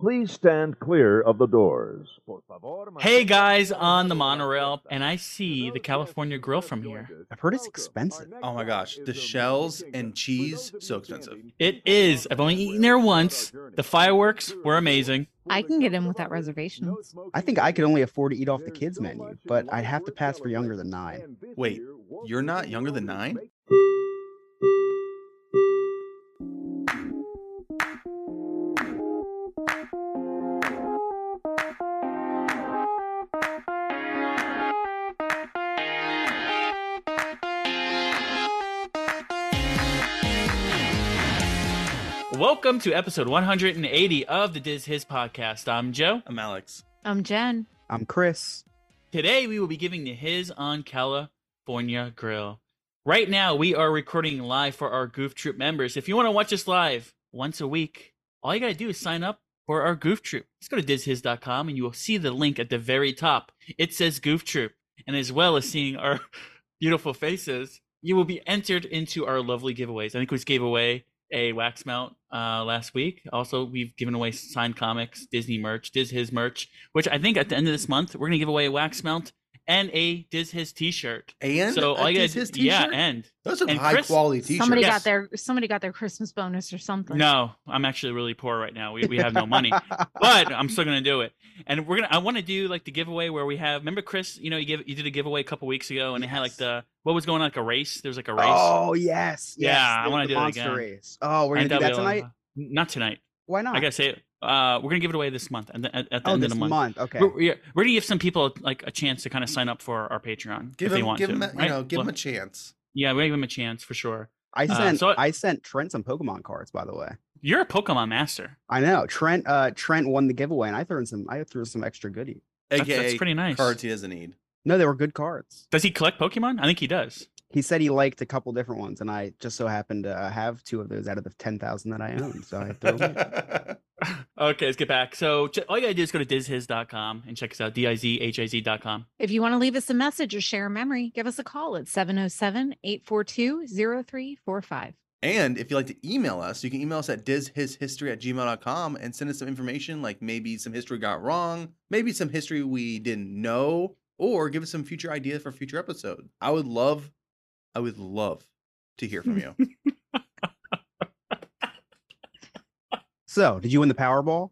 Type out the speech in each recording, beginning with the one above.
Please stand clear of the doors. Hey guys on the monorail, and I see the California Grill from here. I've heard it's expensive. Oh my gosh, the shells and cheese, so expensive. It is. I've only eaten there once. The fireworks were amazing. I can get in without reservations. I think I could only afford to eat off the kids menu, but I'd have to pass for younger than nine. Wait, you're not younger than nine? Welcome to episode 180 of the Diz Hiz podcast. I'm Joe. I'm Alex. I'm Jen. I'm Chris. Today we will be giving the Hiz on California Grill. Right now we are recording live for our Goof Troop members. If you want to watch us live once a week, all you got to do is sign up for our Goof Troop. Just go to dizhiz.com and you will see the link at the very top. It says Goof Troop. And as well as seeing our beautiful faces, you will be entered into our lovely giveaways. I think we just gave away a wax mount uh, last week. Also, we've given away signed comics, Disney merch, Diz Hiz merch, which I think at the end of this month we're gonna give away a wax mount and a Diz Hiz T-shirt. And so all a you Diz gotta His yeah, t-shirt? and Those are and high Chris- quality t-shirts. Somebody Yes. got their somebody got their Christmas bonus or something. no, I'm actually really poor right now. We we have no money, but I'm still gonna do it. And we're gonna. I want to do like the giveaway where we have. Remember, Chris? You know, you give you did a giveaway a couple weeks ago, and it had like the what was going on like a race. There was like a race. Oh yes, Yeah, yes, I wanna do that again. race. Oh, we're gonna think do that that'll be a- tonight. Not tonight. Why not? I gotta say it. Uh, we're gonna give it away this month, and at, at the oh, end this of the month. month. Okay. We're, we're, we're gonna give some people like a chance to kind of sign up for our Patreon give if they want give to. him, a, right? you know, give Well, him a chance. yeah, we're gonna give them a chance for sure. I uh, sent so- I sent Trent some Pokemon cards, by the way. You're a Pokemon master. I know Trent. Uh, Trent won the giveaway, and I threw in some. I threw some extra goodie. That's, that's pretty nice. cards he doesn't need. No, they were good cards. Does he collect Pokemon? I think he does. He said he liked a couple different ones, and I just so happened to uh, have two of those out of the ten thousand that I own. So I threw 'em in. okay, let's get back. So ch- all you gotta do is go to dizhiz.com and check us out. D-I-Z-H-I-Z.com. If you want to leave us a message or share a memory, give us a call at 707-842-0345. and if you'd like to email us, you can email us at dizhishistory at gmail.com and send us some information like maybe some history got wrong, maybe some history we didn't know, or give us some future ideas for future episode. I would love, I would love to hear from you. So, did you win the Powerball?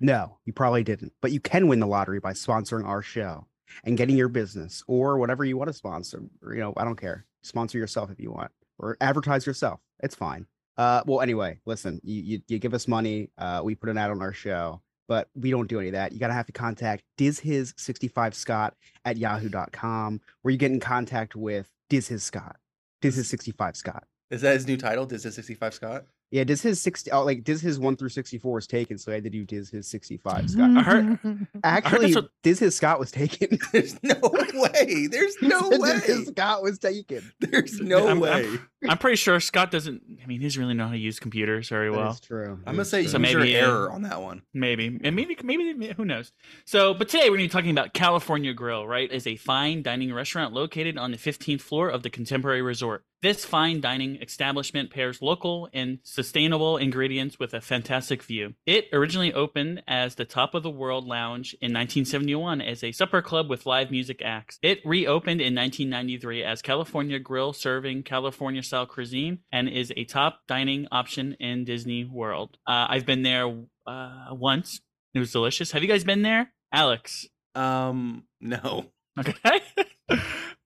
No, you probably didn't. But you can win the lottery by sponsoring our show and getting your business or whatever you want to sponsor. You know, I don't care. Sponsor yourself if you want or advertise yourself. It's fine. Uh, well, anyway, listen, you, you, you give us money. Uh, we put an ad on our show, but we don't do any of that. You got to have to contact dizhiz65scott at yahoo.com where you get in contact with DizHiz Scott. DizHiz65 Scott. Is that his new title? Diz Hiz 65 Scott? Yeah, does his sixty oh, like does his one through sixty four was taken, so I had to do does his sixty five Scott. I heard- Actually, what- does his Scott was taken. There's no way. There's no way. His Scott was taken. There's no I'm- way. I'm- I'm pretty sure Scott doesn't. I mean, he doesn't really know how to use computers very well. is true. I'm gonna say true. So maybe, uh, error on that one. Maybe, and maybe, maybe, who knows? So, but today we're going to be talking about California Grill, right? Is a fine dining restaurant located on the 15th floor of the Contemporary Resort. This fine dining establishment pairs local and sustainable ingredients with a fantastic view. It originally opened as the Top of the World Lounge in 1971 as a supper club with live music acts. It reopened in 1993 as California Grill, serving California style cuisine, and is a top dining option in Disney World. Uh, I've been there uh, once. It was delicious. Have you guys been there? Alex. Um, no. Okay.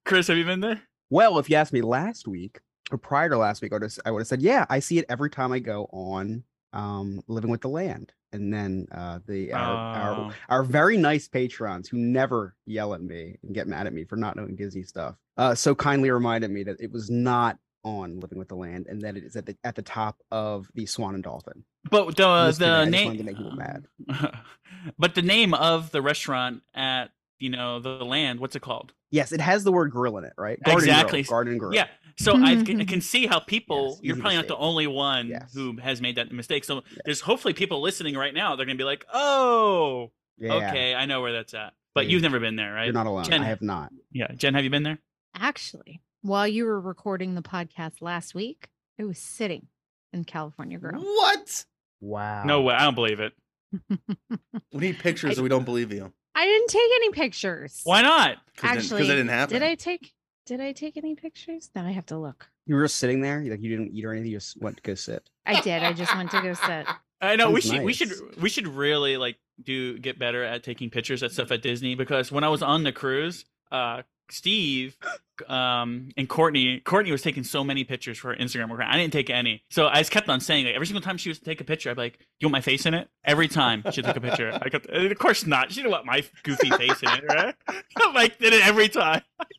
Chris, have you been there? Well, if you asked me last week or prior to last week, I would have, I would have said, yeah, I see it every time I go on um, Living with the Land. And then uh, the our, our Oh. our very nice patrons who never yell at me and get mad at me for not knowing Disney stuff, uh, so kindly reminded me that it was not on Living with the Land and that it is at the at the top of the Swan and Dolphin. But the Listed it. I the name. wanted to make people mad. but the name of the restaurant at you know the land. What's it called? Yes, it has the word grill in it, right? Garden Exactly. Grill, garden grill. Yeah. So I mm-hmm. can, I can see how people. Yes, you're easy to probably not the only one Yes. who has made that mistake. So there's hopefully people listening right now. They're gonna be like, oh, Yeah. okay, I know where that's at. But Yeah. you've never been there, right? You're not alone. Jen- I have not. Yeah, Jen, have you been there? Actually, while you were recording the podcast last week, I was sitting in California Grill. What? Wow. No way. I don't believe it. We need pictures or we don't believe you. I didn't take any pictures. Why not? Actually, Because Actually, it didn't happen. Did I take? Did I take any pictures? Now I have to look. You were just sitting there, like you didn't eat or anything. You just went to go sit. I did. I just went to go sit. I know we Sounds should we should we should really like do get better at taking pictures at stuff at Disney because when I was on the cruise, uh Steve um and Courtney Courtney was taking so many pictures for her Instagram account. I didn't take any. So I just kept on saying like every single time she was to take a picture, I'd be like, You want my face in it? Every time she took a picture. I kept of course not. She didn't want my goofy face in it, right? I'm like did it every time.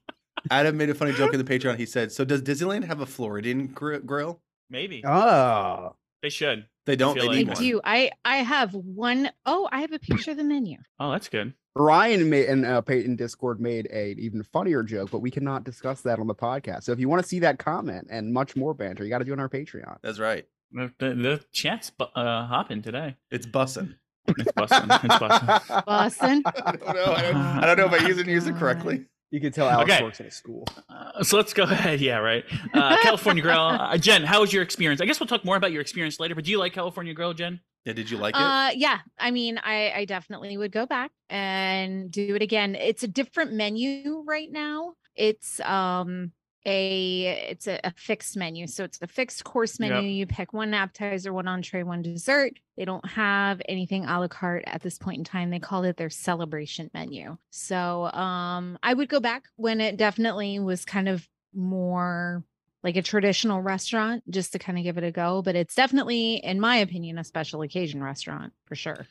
Adam made a funny joke in the Patreon. He said, "So does Disneyland have a Floridian gr- grill? Maybe. Oh, They should. They don't. They like need I one. one. do. I I have one oh I have a picture of the menu. Oh, that's good. Ryan made and uh, Peyton Discord made a even funnier joke, but we cannot discuss that on the podcast. So if you want to see that comment and much more banter, you got to do it on our Patreon. That's right. The, the, the chat's bu- uh, hopping today. It's bussing. It's bussing. It's bussing. Boston. I don't know. I don't, I don't know if I use it use it correctly. You can tell Alex Okay. works at a school. Uh, so let's go ahead. Yeah, right. Uh, California Grill. Uh, Jen, how was your experience? I guess we'll talk more about your experience later. But do you like California Grill, Jen? Yeah. Did you like it? Uh, yeah. I mean, I I definitely would go back and do it again. It's a different menu right now. It's um a it's a, a fixed menu, so it's a fixed course Yep. menu. You pick one appetizer, one entree, one dessert. They don't have anything a la carte at this point in time. They call it their celebration menu. So um, I would go back when it definitely was kind of more like a traditional restaurant just to kind of give it a go but it's definitely in my opinion a special occasion restaurant for sure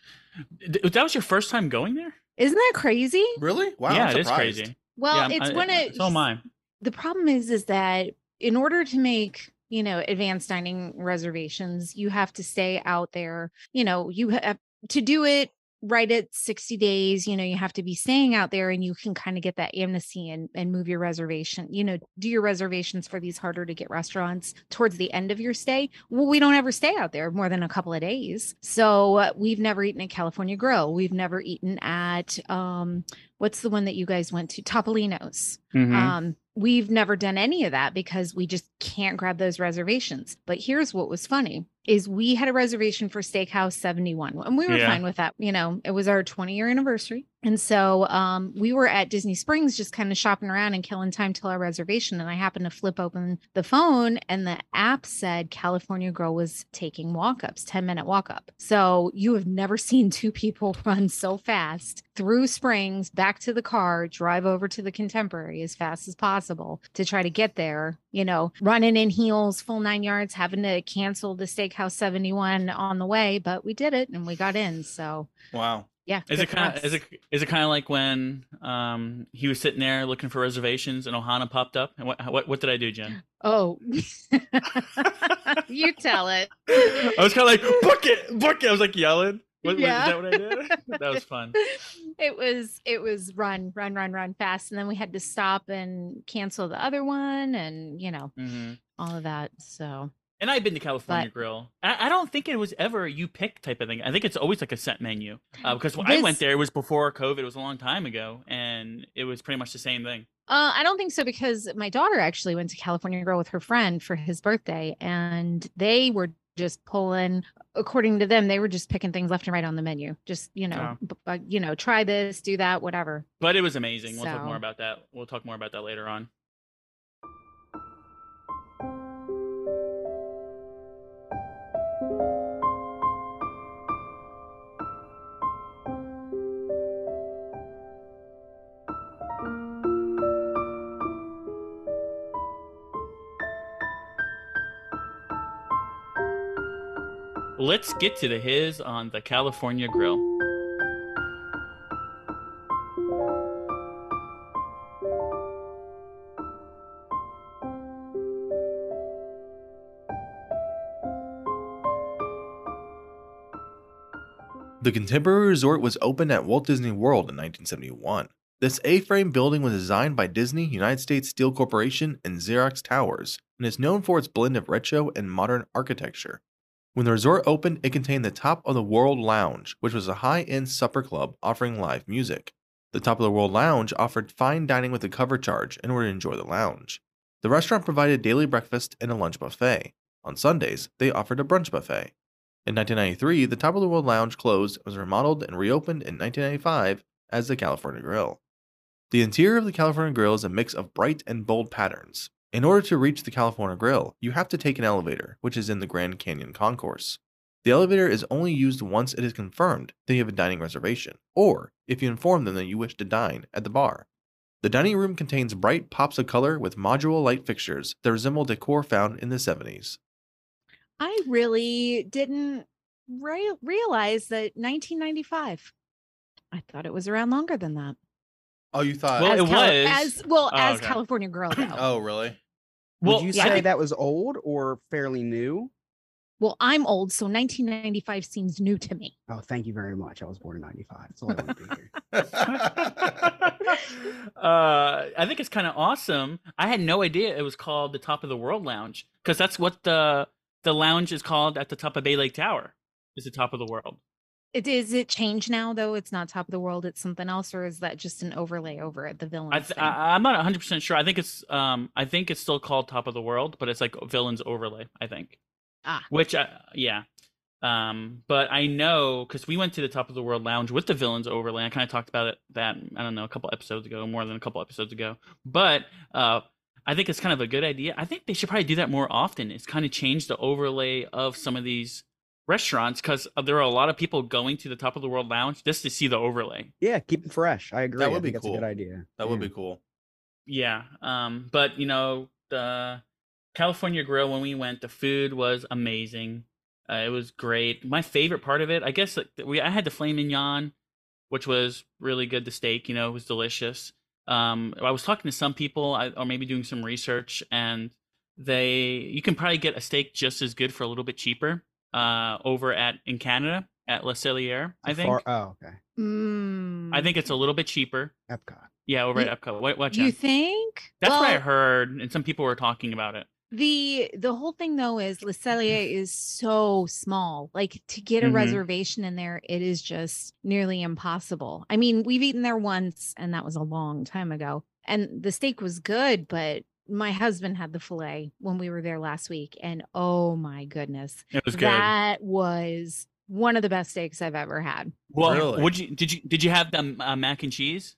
that was your first time going there? isn't that crazy really? Wow. yeah, it is crazy. well yeah, it's I- when it So am I. the problem is is that in order to make you know advanced dining reservations you have to stay out there. You know you have to do it right at 60 days you know you have to be staying out there and you can kind of get that amnesty and, and move your reservation you know do your reservations for these harder to get restaurants towards the end of your stay. Well we don't ever stay out there more than a couple of days. So uh, we've never eaten at california grill. We've never eaten at um what's the one that you guys went to? Topolino's. Mhm. um, we've never done any of that because we just can't grab those reservations. But here's what was funny is we had a reservation for Steakhouse 71 and we were Yeah. fine with that. You know, it was our 20 year anniversary. And so um, we were at Disney Springs just kind of shopping around and killing time till our reservation. And I happened to flip open the phone and the app said California Grill was taking walk ups, 10 minute walk up. So you have never seen two people run so fast through Springs, back to the car, drive over to the contemporary as fast as possible to try to get there, you know, running in heels, full nine yards, having to cancel the Steakhouse 71 on the way. But we did it and we got in. So Wow. Yeah. Is it kind of is it is it kind of like when um he was sitting there looking for reservations and Ohana popped up and what what what did I do, Jen? Oh, you tell it. I was kind of like book it, book it. I was like yelling. What, what- Yeah. is that what I did? that was fun. It was it was run, run, run, run fast. And then we had to stop and cancel the other one and you know, hmm all of that. So And I've been to California But- Grill. I, I don't think it was ever you pick type of thing. I think it's always like a set menu. Uh, because when I went there, it was before COVID. It was a long time ago, and it was pretty much the same thing. Uh, I don't think so because my daughter actually went to California Grill with her friend for his birthday, and they were just pulling. According to them, they were just picking things left and right on the menu. Just you know, Oh. b- b- you know, try this, do that, whatever. But it was amazing. We'll talk more about that. We'll talk more about that later on. Let's get to the Hiz on the California Grill. The Contemporary Resort was opened at Walt Disney World in 1971. This A-frame building was designed by Disney, United States Steel Corporation, and Xerox Towers, and is known for its blend of retro and modern architecture. When the resort opened, it contained the Top of the World Lounge, which was a high-end supper club offering live music. The Top of the World Lounge offered fine dining with a cover charge in order to enjoy the lounge. The restaurant provided daily breakfast and a lunch buffet. On Sundays, they offered a brunch buffet. In 1993, the Top of the World Lounge closed and was remodeled and reopened in 1995 as the California Grill. The interior of the California Grill is a mix of bright and bold patterns. In order to reach the California Grill, you have to take an elevator, which is in the Grand Canyon Concourse. The elevator is only used once it is confirmed that you have a dining reservation, or if you inform them that you wish to dine at the bar. The dining room contains bright pops of color with modular light fixtures that resemble decor found in the 70s. I really didn't re- realize that 1995. I thought it was around longer than that. Oh, you thought? Well, as it Cali- was. as well Oh, as okay. California Girl though. oh, really? Well, Would you I say think- that was old or fairly new? Well, I'm old, so 1995 seems new to me. Oh, thank you very much. I was born in 95. so all I wanted to hear. uh, I think it's kind of awesome. I had no idea it was called the Top of the World Lounge because that's what the the lounge is called at the top of Bay Lake Tower. Is the top of the world? It is it changed now though? It's not top of the world. It's something else, or is that just an overlay over it? The villain. I th- I, I'm not 100 percent sure. I think it's um I think it's still called Top of the World, but it's like villains overlay. I think. Ah. Which uh, yeah. Um, but I know because we went to the Top of the World Lounge with the villains overlay. I kind of talked about it that I don't know a couple episodes ago, more than a couple episodes ago. But uh, I think it's kind of a good idea. I think they should probably do that more often. It's kind of change the overlay of some of these restaurants because there are a lot of people going to the Top of the World Lounge just to see the overlay. yeah, keep it fresh. I agree. That I would be think that's a cool. good idea. that would Yeah. be cool. Yeah. Um, but you know, the California Grill when we went, the food was amazing. Uh, it was great. My favorite part of it, I guess, like, we I had the filet mignon, which was really good. The steak, you know, it was delicious. Um, I was talking to some people, I, or maybe doing some research, and they you can probably get a steak just as good for a little bit cheaper uh, over at in Canada at Le Cellier. I think. far- oh, okay. Mm. I think it's a little bit cheaper. Epcot. Yeah, over You- at Epcot. What? What? You Jen? think? That's what I heard, and some people were talking about it. The the whole thing though is Le Cellier is so small. Like to get a Mhm. reservation in there, it is just nearly impossible. I mean, we've eaten there once, and that was a long time ago. And the steak was good, but my husband had the fillet when we were there last week, and oh my goodness, It was good. that was one of the best steaks I've ever had. well, Really? would you did you did you have the uh, mac and cheese?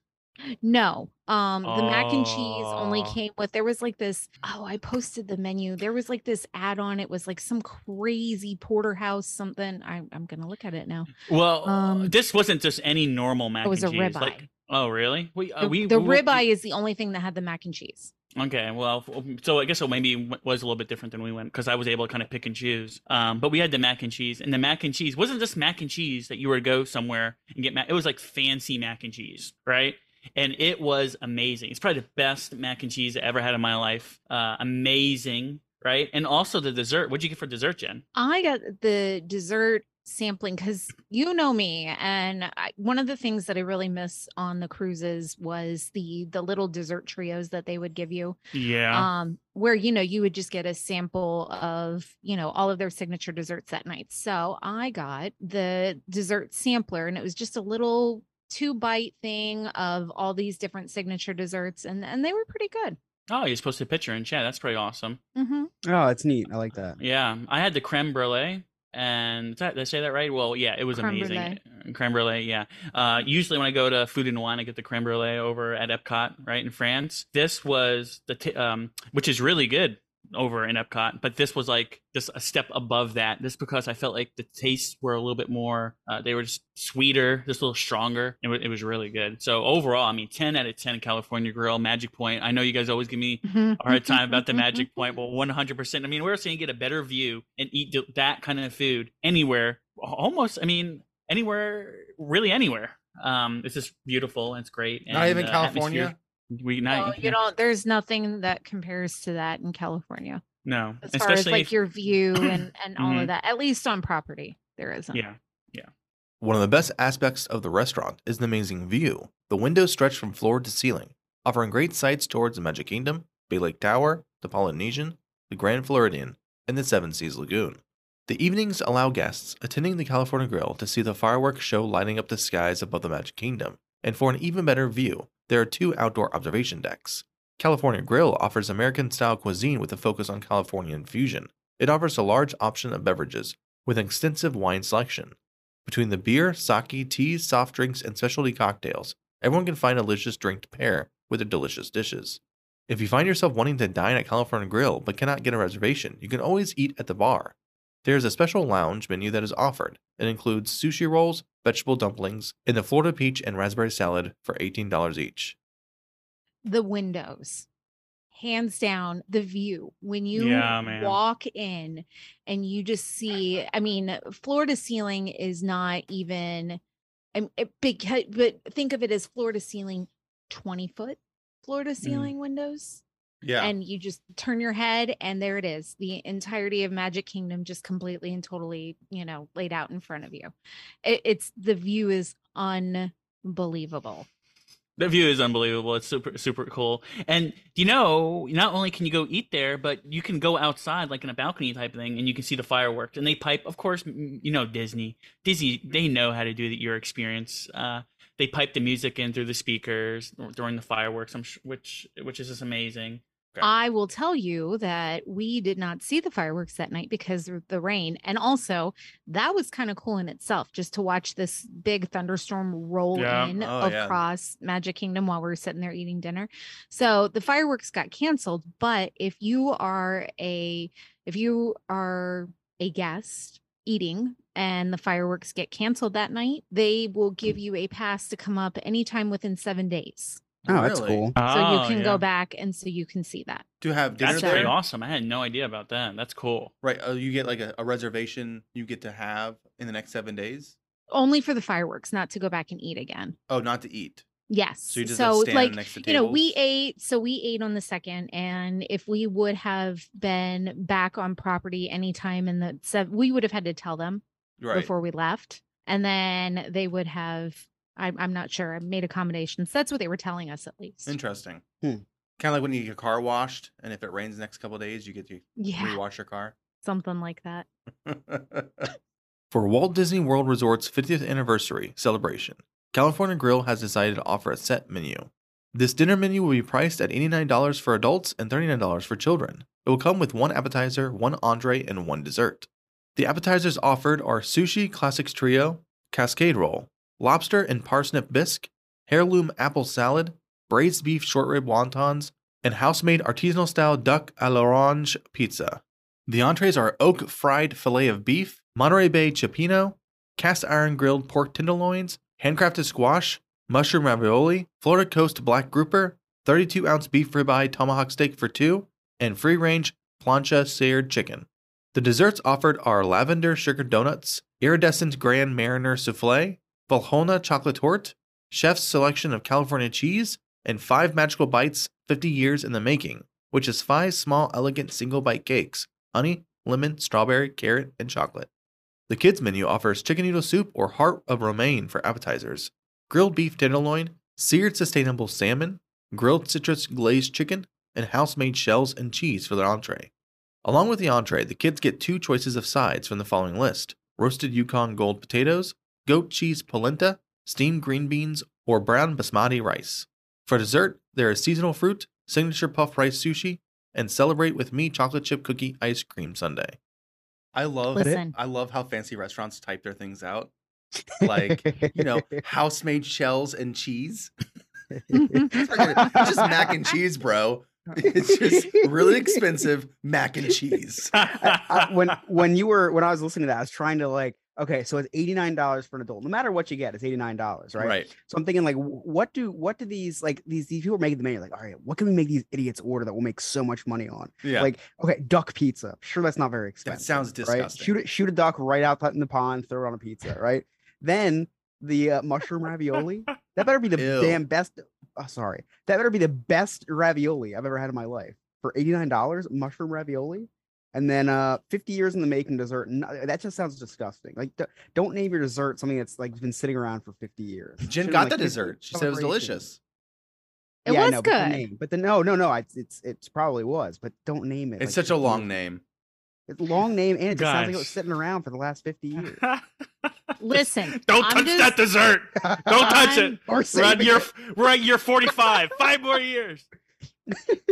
No, um, the mac and cheese only Oh. came with there was like this. Oh, I posted the menu. There was like this add-on. It was like some crazy porterhouse something. I, I'm gonna look at it now. Well, Um, this wasn't just any normal mac It was a and cheese. ribeye. Like, oh, really? We, uh, The, we the we- ribeye is the only thing that had the mac and cheese. Okay, well, so I guess it maybe was a little bit different than we went because I was able to kind of pick and choose. Um, but we had the mac and cheese, and the mac and cheese wasn't just mac and cheese that you were to go somewhere and get. Mac- it was like fancy mac and cheese, right? And it was amazing. It's probably the best mac and cheese I ever had in my life. Uh, amazing, right? And also the dessert. What'd you get for dessert, Jen? I got the dessert sampling because you know me, and I, one of the things that I really miss on the cruises was the the little dessert trios that they would give you. Yeah. um where you know you would just get a sample of you know all of their signature desserts that night so i got the dessert sampler and it was just a little two bite thing of all these different signature desserts and and they were pretty good oh, you're supposed to picture in chat. That's pretty awesome. Mm-hmm. Oh, it's neat. I like that. Yeah, I had the creme brulee, and that, did I say that right? Well, yeah, it was Creme amazing. brulee. Creme brulee, yeah. Uh, usually when I go to Food and Wine, I get the creme brulee over at Epcot, right in France. This was the t- um, which is really good over in Epcot, but this was like just a step above that. Just because I felt like the tastes were a little bit more, uh, they were just sweeter, just a little stronger. It, wa- it was really good. So overall, I mean, ten out of ten California Grill, Magic Point. I know you guys always give me a hard time about the magic point. Well, 100%. I mean, we're saying get a better view and eat th- that kind of food anywhere. Almost, I mean, anywhere, really anywhere. Um, it's just beautiful and it's great. Not even uh, California. atmosphere- We not Well, you know there's nothing that compares to that in california no, as far as especially like if- your view and and all Mhm. of that at least on property there isn't yeah. Yeah one of the best aspects of the restaurant is the amazing view. The windows stretch from floor to ceiling, offering great sights towards the Magic Kingdom, Bay Lake Tower, the Polynesian, the Grand Floridian, and the Seven Seas Lagoon. The evenings allow guests attending the California Grill to see the fireworks show lighting up the skies above the Magic Kingdom. And for an even better view, there are two outdoor observation decks. California Grill offers American style cuisine with a focus on California infusion. It offers a large option of beverages, with an extensive wine selection. Between the beer, sake, teas, soft drinks, and specialty cocktails, everyone can find a delicious drink to pair with their delicious dishes. If you find yourself wanting to dine at California Grill but cannot get a reservation, you can always eat at the bar. There is a special lounge menu that is offered. It includes sushi rolls, vegetable dumplings, and the Florida peach and raspberry salad for $18 each. the windows. Hands down the view. When you Yeah, walk in and you just see i mean floor to ceiling is not even it big but think of it as floor to ceiling 20 foot floor to mm. ceiling windows Yeah. and you just turn your head and there it is the entirety of magic kingdom just completely and totally you know laid out in front of you it, it's the view is unbelievable The view is unbelievable. It's super super cool. And you know, not only can you go eat there, but you can go outside like in a balcony type thing and you can see the fireworks. And they pipe, of course, you know Disney. Disney they know how to do the, your experience. Uh they pipe the music in through the speakers during the fireworks, which which is just amazing. Okay. I will tell you that we did not see the fireworks that night because of the rain. And also, that was kind of cool in itself just to watch this big thunderstorm roll Yeah. in Oh, yeah. across Magic Kingdom while we were sitting there eating dinner. So the fireworks got canceled. But if you are a if you are a guest eating and the fireworks get canceled that night, they will give mm. you a pass to come up anytime within seven days. Oh, that's cool. So you Oh, can yeah. go back and so you can see that. To have dinner That's there? pretty awesome. I had no idea about that. That's cool. Right. Uh, you get like a, a reservation you get to have in the next seven days. only for the fireworks, not to go back and eat again. Oh, not to eat. Yes. So you just so stand like next to you know, we ate so we ate on the second and if we would have been back on property anytime in the seven we would have had to tell them Right. before we left. And then they would have I, I'm not sure. I made accommodations. That's what they were telling us at least. Interesting. Hmm. Kind of like when you get your car washed, and if it rains the next couple of days, you get to Yeah, rewash your car. something like that. For Walt Disney World Resort's 50th anniversary celebration, California Grill has decided to offer a set menu. This dinner menu will be priced at $89 for adults and $39 for children. It will come with one appetizer, one entree, and one dessert. The appetizers offered are sushi classics trio, cascade roll, lobster and parsnip bisque, heirloom apple salad, braised beef short rib wontons, and house-made artisanal style duck à l'orange pizza. The entrees are oak fried fillet of beef, Monterey Bay cioppino, cast iron grilled pork tenderloins, handcrafted squash, mushroom ravioli, Florida Coast black grouper, 32 ounce beef ribeye tomahawk steak for two, and free range plancha seared chicken. The desserts offered are lavender sugar donuts, iridescent Grand Marnier souffle, Valrhona chocolate torte, chef's selection of California cheese, and five magical bites 50 years in the making, which is five small, elegant single bite cakes honey, lemon, strawberry, carrot, and chocolate. The kids menu offers chicken noodle soup or heart of romaine for appetizers, grilled beef tenderloin, seared sustainable salmon, grilled citrus glazed chicken, and house made shells and cheese for their entree. Along with the entree, the kids get two choices of sides from the following list roasted Yukon gold potatoes, goat cheese polenta, steamed green beans, or brown basmati rice. For dessert, there is seasonal fruit, signature puff rice sushi, and celebrate with me chocolate chip cookie ice cream sundae. I love Listen. I love how fancy restaurants type their things out. Like, you know, house made shells and cheese. It's fucking- it's just mac and cheese, bro. It's just really expensive mac and cheese. I- when when you were when I was listening to that, I was trying to like, okay, so it's eighty nine dollars for an adult. No matter what you get, it's eighty nine dollars, right? Right. So I'm thinking like, what do what do these like these these people are making the menu? Like, all right, what can we make these idiots order that will make so much money on? Yeah. Like, okay, duck pizza. Sure, that's not very expensive. that sounds right? disgusting. Shoot it, shoot a duck right out in the pond, throw it on a pizza, right? then the uh, mushroom ravioli. That better be the Ew. damn best. Oh, sorry, that better be the best ravioli I've ever had in my life for eighty nine dollars. Mushroom ravioli, and then uh, fifty years in the making dessert that just sounds disgusting. Like, don't name your dessert something that's like been sitting around for fifty years. Jen Should've got like, the dessert. She said it was delicious. It yeah, I was know, but the good. name- But the no, no, no. I, it's it's probably was, but don't name it. It's like such a long name. It's a long name, and it just sounds like it was sitting around for the last fifty years. Listen, Don't I'm touch just- that dessert. Don't touch it. or We're at saving year it. we're at year 45. Five more years.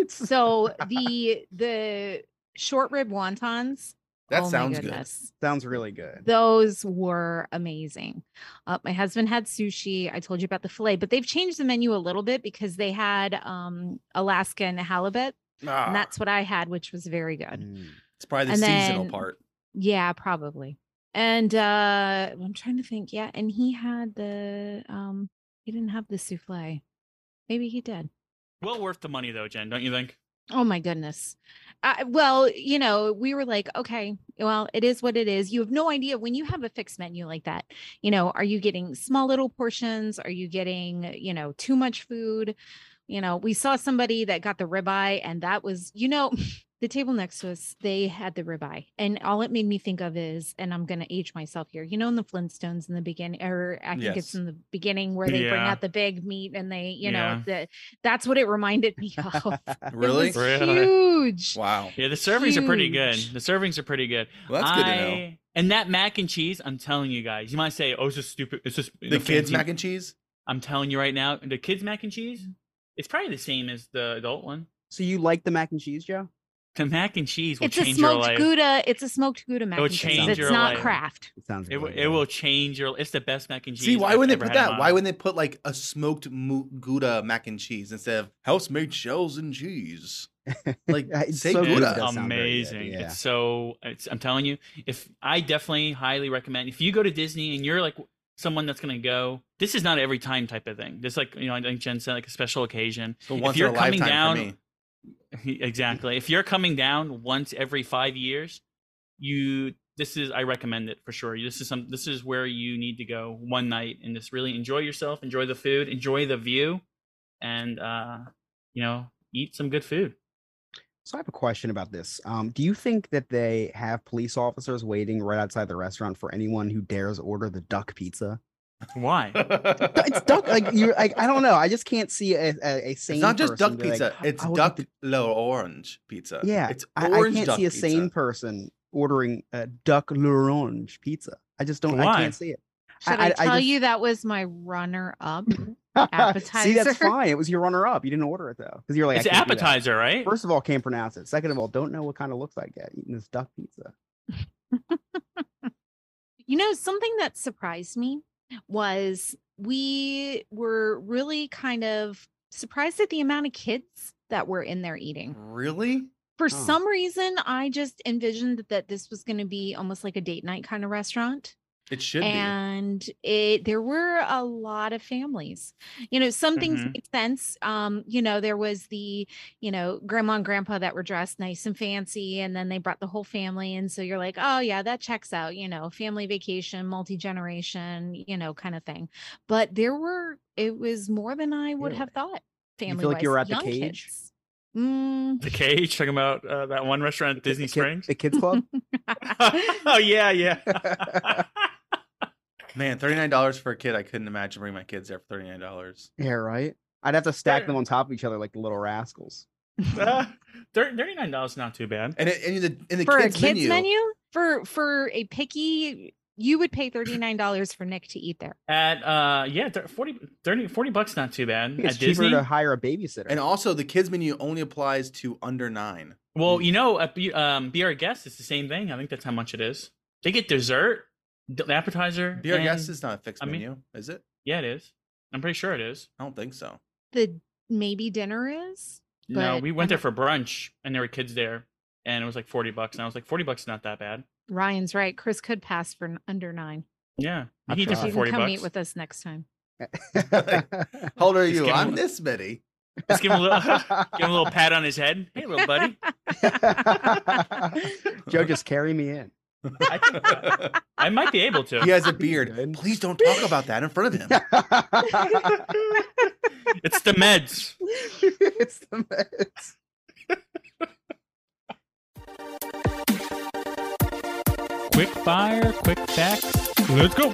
So the the short rib wontons That Oh sounds good. goodness. Sounds really good. Those were amazing. Uh, my husband had sushi. I told you about the filet, but they've changed the menu a little bit because they had um, Alaskan halibut, Ah, and that's what I had, which was very good. Mm. it's probably the and seasonal then- part. Yeah, probably. And uh I'm trying to think. Yeah, and he had the um he didn't have the souffle. Maybe he did. Well worth the money though, Jen, don't you think? Oh my goodness. Well, you know, we were like, okay, well, it is what it is. You have no idea when you have a fixed menu like that. You know, are you getting small little portions? Are you getting, you know, too much food? You know, we saw somebody that got the ribeye, and that was, you know, the table next to us, they had the ribeye. And all it made me think of is, and I'm going to age myself here, you know, in the Flintstones in the beginning, or I think it's in the beginning where they bring out the big meat and they, you Yeah. know, the, that's what it reminded me of. Really? It was Really? huge. Wow. Yeah, the servings are pretty good. The servings are pretty good. Well, that's good to know. And that mac and cheese, I'm telling you guys, you might say, "Oh, it's just stupid." It's just The kids fancy- mac and cheese. I'm telling you right now, the kids mac and cheese, mm. it's probably the same as the adult one. So you like the mac and cheese, Joe? The mac and cheese will It's a change your smoked life. Gouda. It's a smoked Gouda mac will and cheese. It's your not life. craft. It sounds. It, will- it will change your. It's the best mac and cheese. See, why I've wouldn't ever they put had in that? my Why life. wouldn't they put like a smoked mu- Gouda mac and cheese instead of house made shells and cheese? Like, It's say so good, Gouda. it does sound very good, amazing. yeah. It's so. It's, I'm telling you, if I definitely highly recommend if you go to Disney and you're like someone that's gonna go, this is not every time type of thing. This like you know I think Jen said like a special occasion. So If once in you're a coming lifetime down- for me. exactly. If you're coming down once every five years, you this is I recommend it for sure. This is some this is where you need to go one night and just really enjoy yourself, enjoy the food, enjoy the view, and uh, you know eat some good food. So I have a question about this. Um, do you think that they have police officers waiting right outside the restaurant for anyone who dares order the duck pizza? Why? It's duck. Like you, like I don't know. I just can't see a, a, a sane. It's not just duck be like, pizza. it's I would duck like l'orange pizza. Yeah, it's I, I can't duck see a pizza. sane person ordering a duck l'orange pizza. I just don't. I can't see it. Should I, I- I tell just- you that was my runner up? Appetizer? see, that's fine. It was your runner up. You didn't order it though, because you're like, I it's can't do that. appetizer, right? First of all, can't pronounce it. Second of all, don't know what kind of looks like yet. Eating this duck pizza. You know, something that surprised me was we were really kind of surprised at the amount of kids that were in there eating. Really? For Oh. some reason, I just envisioned that this was going to be almost like a date night kind of restaurant. It should and it there were a lot of families you know some things Mhm. make sense um you know there was the you know grandma and grandpa that were dressed nice and fancy and then they brought the whole family and so you're like oh yeah that checks out you know family vacation multi-generation you know kind of thing but there were it was more than i would Really? have thought feel family like you were at the cage? kids. Mm. The cage talking about uh, that one restaurant at Disney the, kid- Springs. the kids club. oh yeah, yeah. be. Man, thirty nine dollars for a kid. I couldn't imagine bringing my kids there for thirty nine dollars. yeah, right. I'd have to stack Fair. them on top of each other like the little rascals. Uh, Thirty nine dollars not too bad. And it, and in the in the for kids, a kids menu, menu, for for a picky you would pay $39 for nick to eat there At uh yeah, thir- 40, 30, 40 bucks not too bad. think it's At cheaper Disney. to hire a babysitter. and also the kids menu only applies to under nine. Well, you know, at Be, um, Be Our Guest, it's the same thing. I think that's how much it is. They get dessert, d- appetizer. Be our and- guest is not a fixed I mean- menu, is it? Yeah, it is. I'm pretty sure it is. I don't think so. the maybe dinner is no, But we I went there for brunch, and there were kids there, and it was like forty bucks. And I was like, forty bucks is not that bad. ryan's right chris could pass for under nine Yeah, I'll he did try. for you can forty come bucks. eat with us next time How old are Just you? give him I'm a- this many. Just give him a little, give him a little pat on his head. Hey, little buddy. Joe, just carry me in. I, think, I might be able to. He has a beard. Good. Please don't talk about that in front of him. It's the meds. it's the meds. Quick fire, quick facts. Let's go.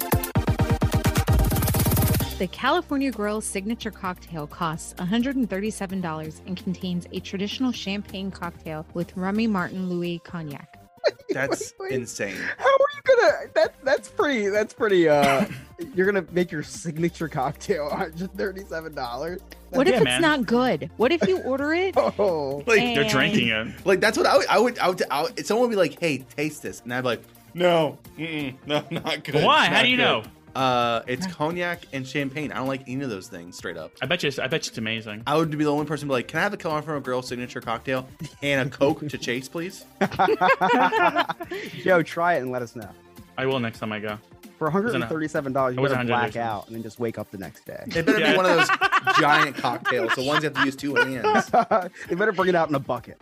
the california grill signature cocktail costs $137 and contains a traditional champagne cocktail with remy martin louis cognac That's Wait, wait. insane. How are you gonna? That's that's pretty. That's pretty. Uh, You're gonna make your signature cocktail on $137. What if Yeah, it's man. not good? What if you order it? Oh, Like, And- They're drinking it. like that's what I would. I would. I would. I would someone would be like, "Hey, taste this," and I'd be like, "No, mm-mm, no, not good." Why? It's How do you good." know? Uh, it's cognac and champagne. I don't like any of those things. Straight up. I bet you. I bet you it's amazing. I would be the only person to be like, "Can I have a California Grill signature cocktail and a Coke to chase, please?" Joe, try it and let us know. I will next time I go. For was it a- $137, you was gotta black out and then just wake up the next day. It better Yeah. be one of those giant cocktails, the ones you have to use two hands. they better bring it out in a bucket.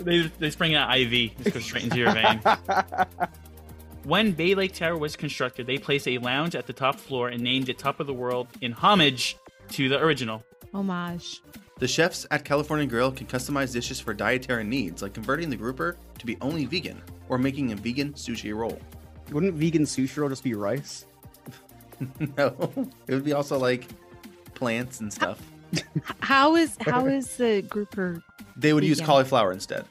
They they spring out IV. Just goes straight into your vein. When Bay Lake Tower was constructed, they placed a lounge at the top floor and named it Top of the World in homage to the original. Homage. The chefs at California Grill can customize dishes for dietary needs, like converting the grouper to be only vegan or making a vegan sushi roll. Wouldn't vegan sushi roll just be rice? no, it would be also like plants and stuff. How is how is the grouper? They would use cauliflower instead.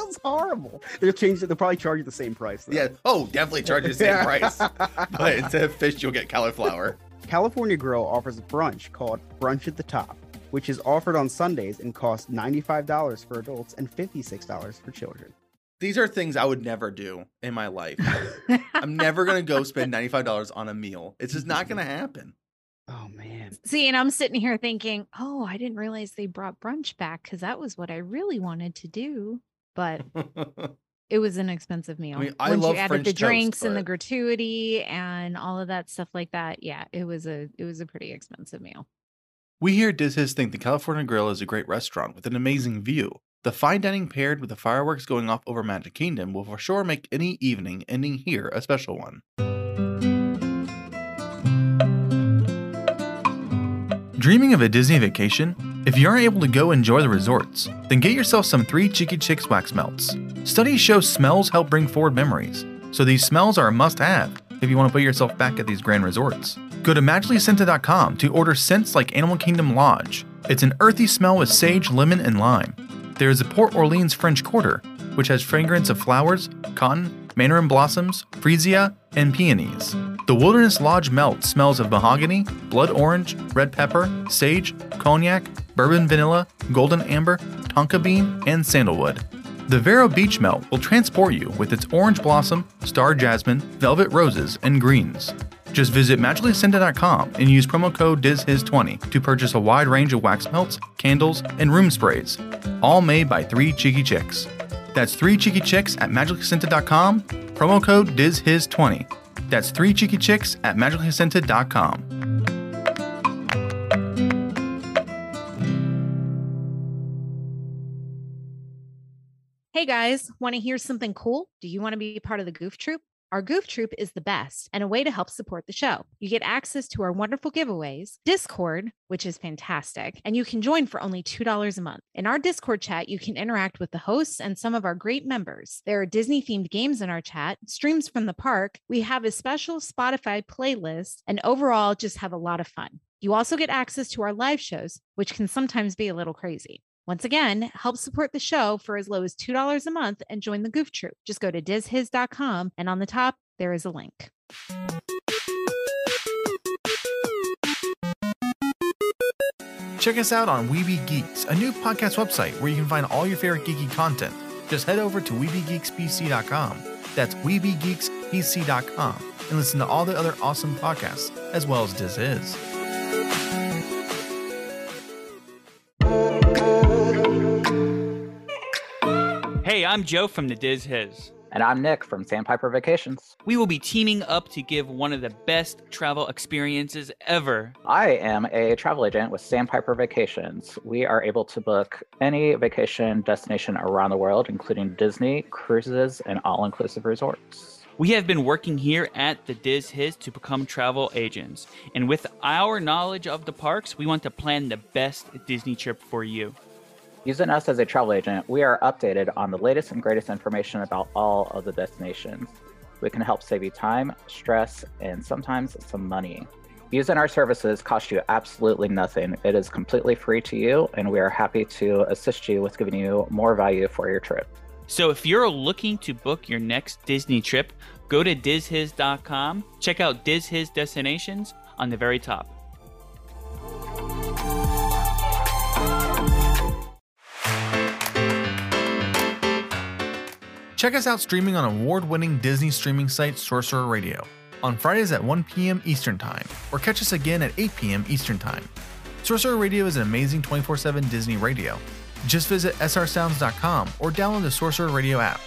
That sounds horrible. They'll change it. They'll probably charge you the same price. though. Yeah. Oh, definitely charge you the same price. But instead of fish, you'll get cauliflower. California Grill offers a brunch called Brunch at the Top, which is offered on Sundays and costs $95 for adults and $56 for children. These are things I would never do in my life. I'm never gonna go spend ninety five dollars on a meal. It's just not gonna happen. Oh man. See, and I'm sitting here thinking, oh, I didn't realize they brought brunch back because that was what I really wanted to do. But it was an expensive meal. mean, I Once love you added French the toast, drinks and the gratuity and all of that stuff like that, yeah, it was a it was a pretty expensive meal. We here at Diz think the California Grill is a great restaurant with an amazing view. The fine dining paired with the fireworks going off over Magic Kingdom will for sure make any evening ending here a special one. Dreaming of a Disney vacation? If you aren't able to go enjoy the resorts, then get yourself some Three Cheeky Chicks wax melts. Studies show smells help bring forward memories, so these smells are a must have if you want to put yourself back at these grand resorts. Go to magicallyscented.com to order scents like Animal Kingdom Lodge. It's an earthy smell with sage, lemon, and lime. There is a Port Orleans French Quarter, which has fragrance of flowers, cotton, mandarin blossoms, freesia, and peonies. The Wilderness Lodge melt smells of mahogany, blood orange, red pepper, sage, cognac, bourbon vanilla, golden amber, tonka bean, and sandalwood. The Vero Beach Melt will transport you with its orange blossom, star jasmine, velvet roses, and greens. Just visit magicallyscented.com and use promo code DizHiz20 to purchase a wide range of wax melts, candles, and room sprays, all made by Three Cheeky Chicks. That's Three Cheeky Chicks at magicallyscented.com, promo code DizHiz20. That's Three Cheeky Chicks at magicallyscented.com. Hey guys, want to hear something cool? Do you want to be part of the Goof Troop? Our Goof Troop is the best and a way to help support the show. You get access to our wonderful giveaways, Discord, which is fantastic, and you can join for only $2 a month. In our Discord chat, you can interact with the hosts and some of our great members. There are Disney themed games in our chat, streams from the park, we have a special Spotify playlist, and overall, just have a lot of fun. You also get access to our live shows, which can sometimes be a little crazy. Once again, help support the show for as low as $2 a month and join the Goof Troop. Just go to dizhiz.com and on the top, there is a link. Check us out on Weeby Geeks, a new podcast website where you can find all your favorite geeky content. Just head over to WeebyGeeksPC.com. That's WeebyGeeksPC.com and listen to all the other awesome podcasts, as well as Diz Is. Hey, I'm Joe from the Diz Hiz. And I'm Nick from Sandpiper Vacations. We will be teaming up to give one of the best travel experiences ever. I am a travel agent with Sandpiper Vacations. We are able to book any vacation destination around the world, including Disney, cruises, and all inclusive resorts. We have been working here at the Diz Hiz to become travel agents. And with our knowledge of the parks, we want to plan the best Disney trip for you. Using us as a travel agent, we are updated on the latest and greatest information about all of the destinations. We can help save you time, stress, and sometimes some money. Using our services costs you absolutely nothing. It is completely free to you, and we are happy to assist you with giving you more value for your trip. So if you're looking to book your next Disney trip, go to dizhiz.com. Check out DizHiz destinations on the very top. Check us out streaming on award winning Disney streaming site Sorcerer Radio on Fridays at 1 p.m. Eastern Time, or catch us again at 8 p.m. Eastern Time. Sorcerer Radio is an amazing 24 7 Disney radio. Just visit srsounds.com or download the Sorcerer Radio app.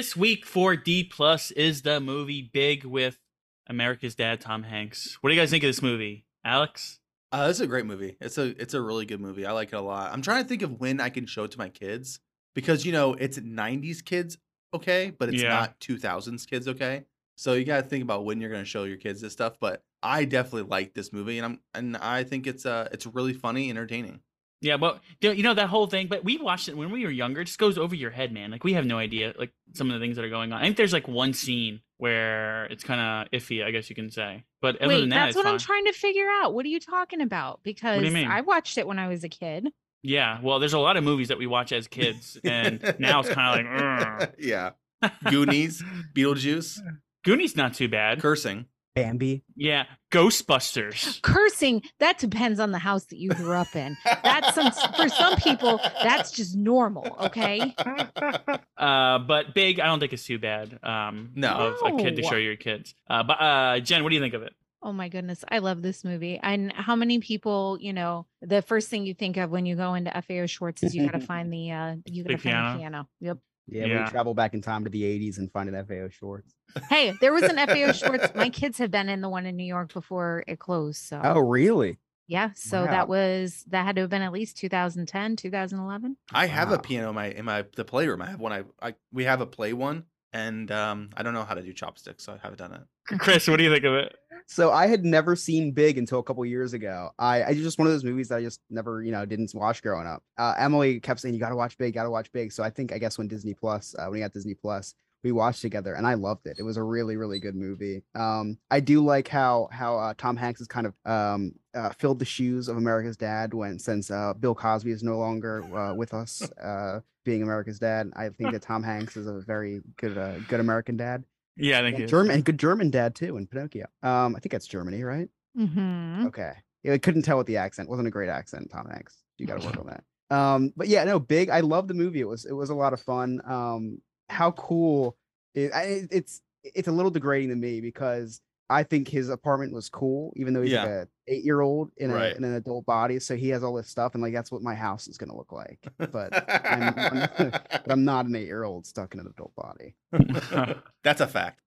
This week for D plus is the movie Big with America's Dad Tom Hanks. What do you guys think of this movie, Alex? Uh, this is a great movie. It's a it's a really good movie. I like it a lot. I'm trying to think of when I can show it to my kids because you know it's 90s kids, okay, but it's Yeah. not 2000s kids, okay. So you got to think about when you're going to show your kids this stuff. But I definitely like this movie, and I'm and I think it's uh it's really funny, entertaining. Yeah, well, you know- that whole thing, but we watched it when we were younger. It just goes over your head, man. Like we have no idea, like some of the things that are going on. I think there's like one scene where it's kind of iffy, I guess you can say. But other Wait, than that, that's it's what I'm trying to figure out. What are you talking about? Because? I watched it when I was a kid. Yeah, well, there's a lot of movies that we watch as kids, and now it's kind of like, "Ugh." yeah, Goonies, Beetlejuice, Goonies not too bad. cursing. Bambi. Yeah, Ghostbusters. Cursing, that depends on the house that you grew up in. That's some for some people, that's just normal, okay? Uh, but Big, I don't think it's too bad. Um, No. of a kid to show your kids. Uh, but uh, Jen, what do you think of it? Oh my goodness, I love this movie. And how many people, you know, the first thing you think of when you go into FAO Schwarz is you got to find the uh you got to Big find piano? the piano. Yep. Yeah, we travel back in time to the 80s and find an FAO Schwarz. Hey, there was an FAO Schwarz. My kids have been in the one in New York before it closed. So Oh, really? yeah, so Wow. that was that had to have been at least 2010, 2011. I have a piano in my in my the playroom. I have one. I, I we have a play one, and um I don't know how to do chopsticks, so I haven't done it. Chris, what do you think of it? So I had never seen Big until a couple years ago. I, I just one of those movies that I just never, you know, didn't watch growing up. Uh, Emily kept saying, "You got to watch Big, got to watch Big." So I think I guess when Disney Plus, uh, when we got Disney Plus, we watched together, and I loved it. It was a really, really good movie. Um, I do like how how uh, Tom Hanks has kind of um uh, filled the shoes of America's Dad when since uh, Bill Cosby is no longer uh, with us, uh, being America's Dad. I think that Tom Hanks is a very good uh, good American dad. Yeah, I think And it is. German and good German dad too in Pinocchio. Um, I think that's Germany, right? Mm-hmm. Okay. I couldn't tell with the accent. Wasn't a great accent, Tom Hanks. You got to work on that. Um, but yeah, no, big. I love the movie. It was it was a lot of fun. Um, how cool! It, it- it's it's a little degrading to me because I think his apartment was cool, even though he's like Yeah. a eight year old in, Right. in an adult body. So he has all this stuff, and like that's what my house is gonna look like. But I'm, I'm but I'm not an eight year old stuck in an adult body. That's a fact.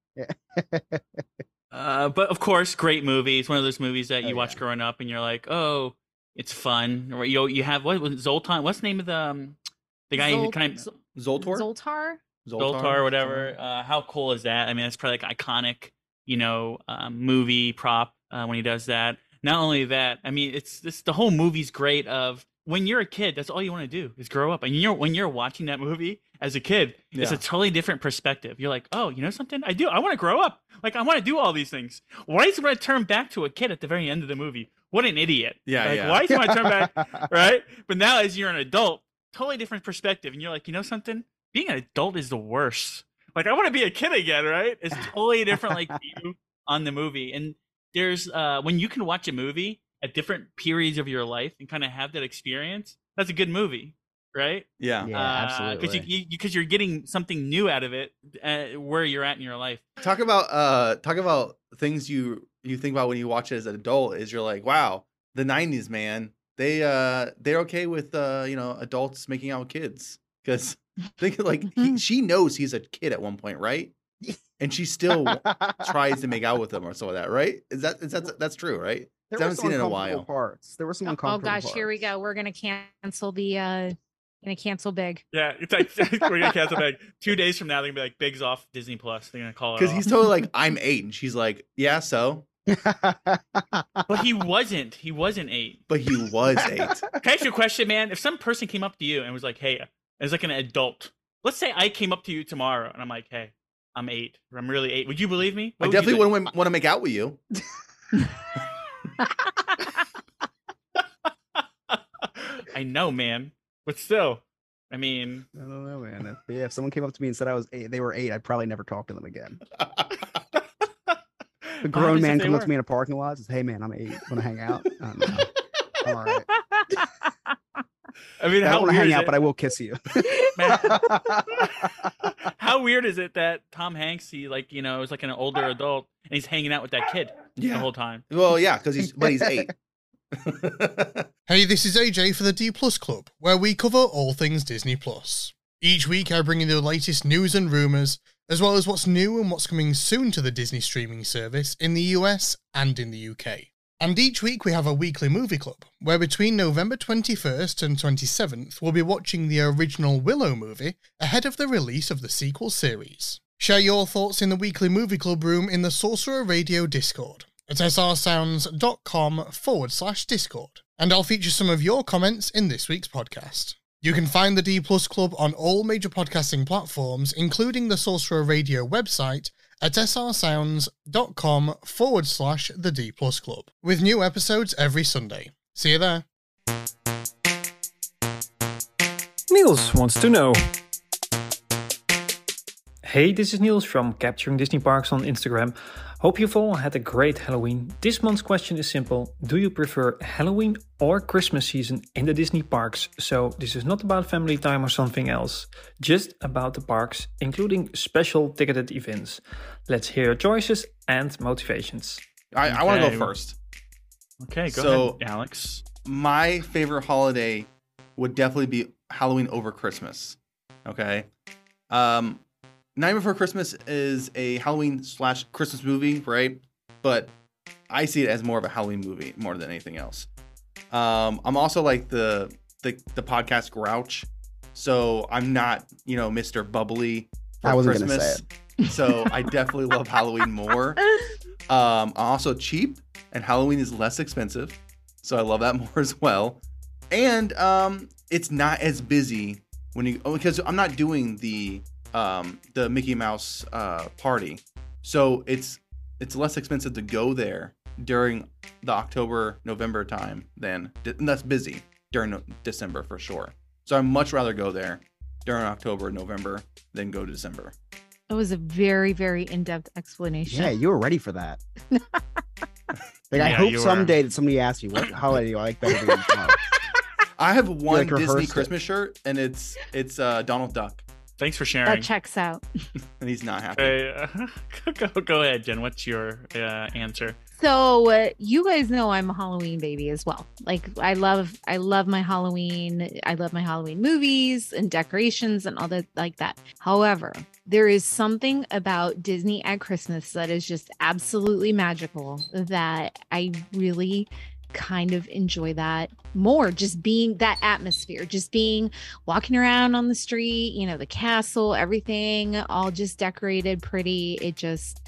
Uh, but of course, great movie. It's one of those movies that Oh, you watch yeah. growing up, and you're like, oh, it's fun. Or you you have what was Zoltan? What's the name of the um, the guy who kind of Zol- Zoltor, Zoltar? Zoltar or whatever. Uh, how cool is that? I mean, it's probably like iconic, you know, um, movie prop uh, when he does that. Not only that, I mean, it's this the whole movie's great. Of when you're a kid, that's all you want to do is grow up, and you're when you're watching that movie as a kid, it's a totally different perspective. You're like, oh, you know something? I do. I want to grow up. Like I want to do all these things. Why is he want to turn back to a kid at the very end of the movie? What an idiot! Yeah, like, yeah. Why he want to turn back? right? But now, as you're an adult, totally different perspective, and you're like, you know something? Being an adult is the worst. Like, I want to be a kid again, right? It's totally different, like view on the movie. And there's uh when you can watch a movie at different periods of your life and kind of have that experience. That's a good movie, right? Yeah. Yeah, Because absolutely. you, you because you're getting something new out of it uh, where you're at in your life. Talk about uh talk about things you you think about when you watch it as an adult is you're like, wow, the nineties, man. They uh they're okay with uh, you know, adults making out with kids. Because think like he, she knows he's a kid at one point, right? And she still tries to make out with him or so of that, right? Is that is that that's true, right? There haven't seen it in a while. Parts. There were some uncomfortable. Oh, uncomfortable gosh, here we go. We're gonna cancel the uh gonna cancel big. Yeah, it's like we're gonna cancel Big. two days from now. They're gonna be like Big's off Disney Plus. They're gonna call it Because he's totally like, I'm eight, and she's like, Yeah, so. but he wasn't. He wasn't eight. But he was eight. Can I ask you a question, man? If some person came up to you and was like, "Hey," as like an adult, let's say I came up to you tomorrow and I'm like, "Hey, I'm eight. I'm really eight. Would you believe me? I What would you definitely think? want to want to make out with you. I know, man. But still, I mean, I don't know, man. If, yeah, if someone came up to me and said I was eight, they were eight, I'd probably never talk to them again. A grown man comes up to me in a parking lot and says, "Hey, man, I'm eight. Want to hang out?" I don't. I'm all right. I mean, I don't want to hang out, it? but I will kiss you. How weird is it that Tom Hanks, he like, you know, is like an older adult and he's hanging out with that kid the whole time? well, yeah, because he's but he's eight. Hey, this is AJ for the D Plus Club, where we cover all things Disney Plus. Each week, I bring you the latest news and rumours, as well as what's new and what's coming soon to the Disney streaming service in the US and in the UK. And each week, we have a weekly movie club, where between November 21st and 27th, we'll be watching the original Willow movie ahead of the release of the sequel series. Share your thoughts in the weekly movie club room in the Sorcerer Radio Discord at srsounds.com forward slash Discord, and I'll feature some of your comments in this week's podcast. You can find the D Plus Club on all major podcasting platforms, including the Sorcerer Radio website at srsounds.com forward slash the D Plus Club, with new episodes every Sunday. See you there. Niels wants to know. Hey, this is Niels from Capturing Disney Parks on Instagram. Hope you've all had a great Halloween. This month's question is simple Do you prefer Halloween or Christmas season in the Disney parks? So, this is not about family time or something else, just about the parks, including special ticketed events. Let's hear your choices and motivations. I, I want to Okay. go first. Okay, go So- ahead, Alex. My favorite holiday would definitely be Halloween over Christmas. Okay. Um, Night Before Christmas is a Halloween slash Christmas movie, right? But I see it as more of a Halloween movie more than anything else. Um, I'm also like the the the podcast Grouch, so I'm not you know Mr. Bubbly for I wasn't gonna Christmas. say so I definitely love Halloween more. Um, I'm also cheap, and Halloween is less expensive, so I love that more as well. And um, it's not as busy when you oh, because I'm not doing the um the Mickey Mouse uh party, so it's it's less expensive to go there during the October November time than and that's busy during December for sure. So I'd much rather go there during October November than go to December. That was a very, very in-depth explanation. yeah, you were ready for that. Like, I hope you were. someday that somebody asks you what holiday do you like better than? I have one like, Disney rehearsed it. Christmas shirt, and it's it's uh, Donald Duck, Thanks for sharing. that checks out. and he's not happy. Okay, uh, go, go ahead, Jen. What's your uh, answer? So uh, you guys know I'm a Halloween baby as well. Like I love, I love my Halloween. I love my Halloween movies and decorations and all that like that. However, there is something about Disney at Christmas that is just absolutely magical. That I really kind of enjoy that more just being that atmosphere just being walking around on the street you know the castle everything all just decorated pretty it just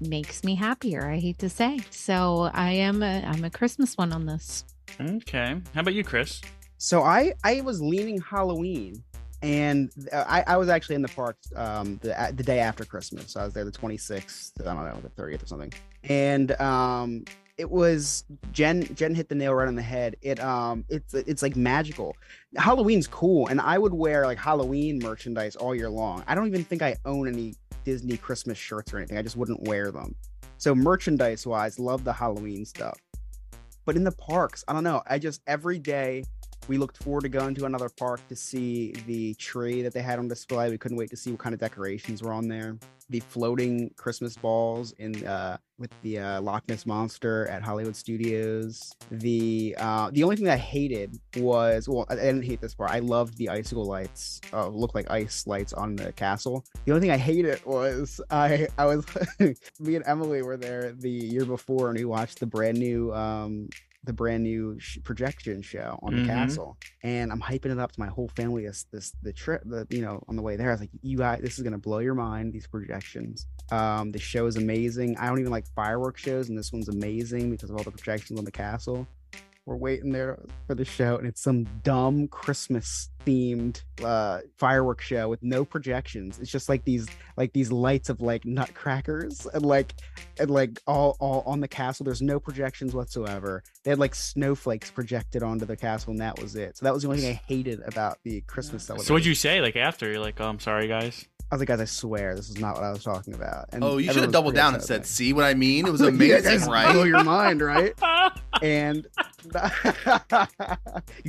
makes me happier i hate to say so i am a i'm a christmas one on this Okay. How about you, Chris? So I I was leaning Halloween, and uh, I I was actually in the parks um the the day after Christmas. I was there the 26th. I don't know the 30th or something, and um it was Jen Jen hit the nail right on the head. It um it's it's like magical. Halloween's cool, and I would wear like Halloween merchandise all year long. I don't even think I own any Disney Christmas shirts or anything. I just wouldn't wear them. So merchandise wise, love the Halloween stuff. But in the parks, I don't know. I just every day we looked forward to going to another park to see the tree that they had on display. We couldn't wait to see what kind of decorations were on there. The floating Christmas balls in uh, with the uh, Loch Ness monster at Hollywood Studios. The uh, the only thing that I hated was well, I, didn't hate this part. I loved the icicle lights. Uh, look like ice lights on the castle. The only thing I hated was I I was me and Emily were there the year before and we watched the brand new um the brand new sh- projection show on the castle and i'm hyping it up to my whole family this this the trip the you know on the way there. I was like you guys this is gonna blow your mind these projections. Um the show is amazing. I don't even like fireworks shows and this one's amazing because of all the projections on the castle we're waiting there for the show, and it's some dumb Christmas themed uh fireworks show with no projections. It's just like these like these lights of like nutcrackers and like and like all all on the castle. There's no projections whatsoever. They had like snowflakes projected onto the castle, and that was it. So that was the only thing I hated about the Christmas celebration. So what'd you say? Like after you're like, oh, I'm sorry, guys. I was like, guys, I swear this is not what I was talking about. And Oh, you should have doubled down and said, me. "See what I mean? It was Yeah, amazing, guys, right?" Blow your mind, right? and you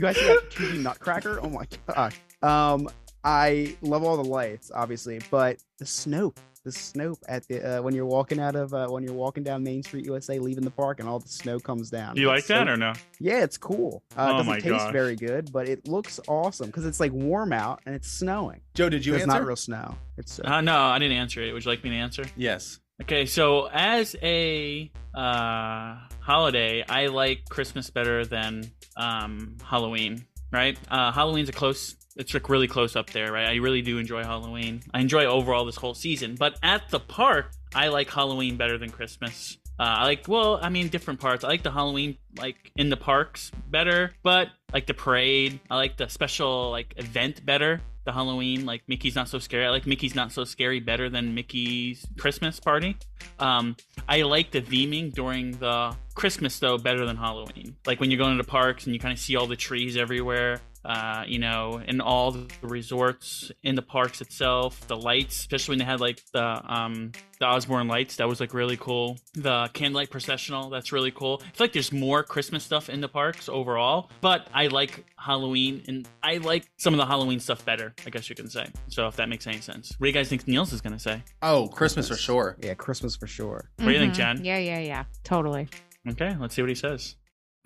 guys see that TV Nutcracker? Oh my gosh. Um, I love all the lights, obviously, but the Snoap, the Snoap at the uh, when you're walking out of uh, when you're walking down Main Street, USA, leaving the park, and all the snow comes down. Do you like It's so- that or no? Yeah, it's cool. Uh, Oh it doesn't my taste gosh. very good, but it looks awesome because it's like warm out and it's snowing. Joe, did you it's answer? not real snow. It's uh, Uh, no, I didn't answer it. Would you like me to answer? Yes. Okay, so as a uh, holiday, I like Christmas better than um, Halloween. Right? Uh, Halloween's a close. It's like really close up there, right? I really do enjoy Halloween. I enjoy overall this whole season, but at the park, I like Halloween better than Christmas. Uh, I like, well, I mean, different parts. I like the Halloween, like in the parks, better, but like the parade. I like the special like event better. The Halloween, like Mickey's not so scary. I like Mickey's not so scary better than Mickey's Christmas party. Um, I like the theming during the Christmas though better than Halloween. Like when you're going to the parks and you kind of see all the trees everywhere. Uh, you know, in all the resorts in the parks itself, the lights, especially when they had like the um the Osborne lights, that was like really cool. The candlelight processional, that's really cool. I feel like there's more Christmas stuff in the parks overall, but I like Halloween and I like some of the Halloween stuff better, I guess you can say. So if that makes any sense. What do you guys think Niels is gonna say? Oh, Christmas for sure. yeah, Christmas for sure. What do you think, Jen? Yeah, yeah, yeah. Totally. Okay, let's see what he says.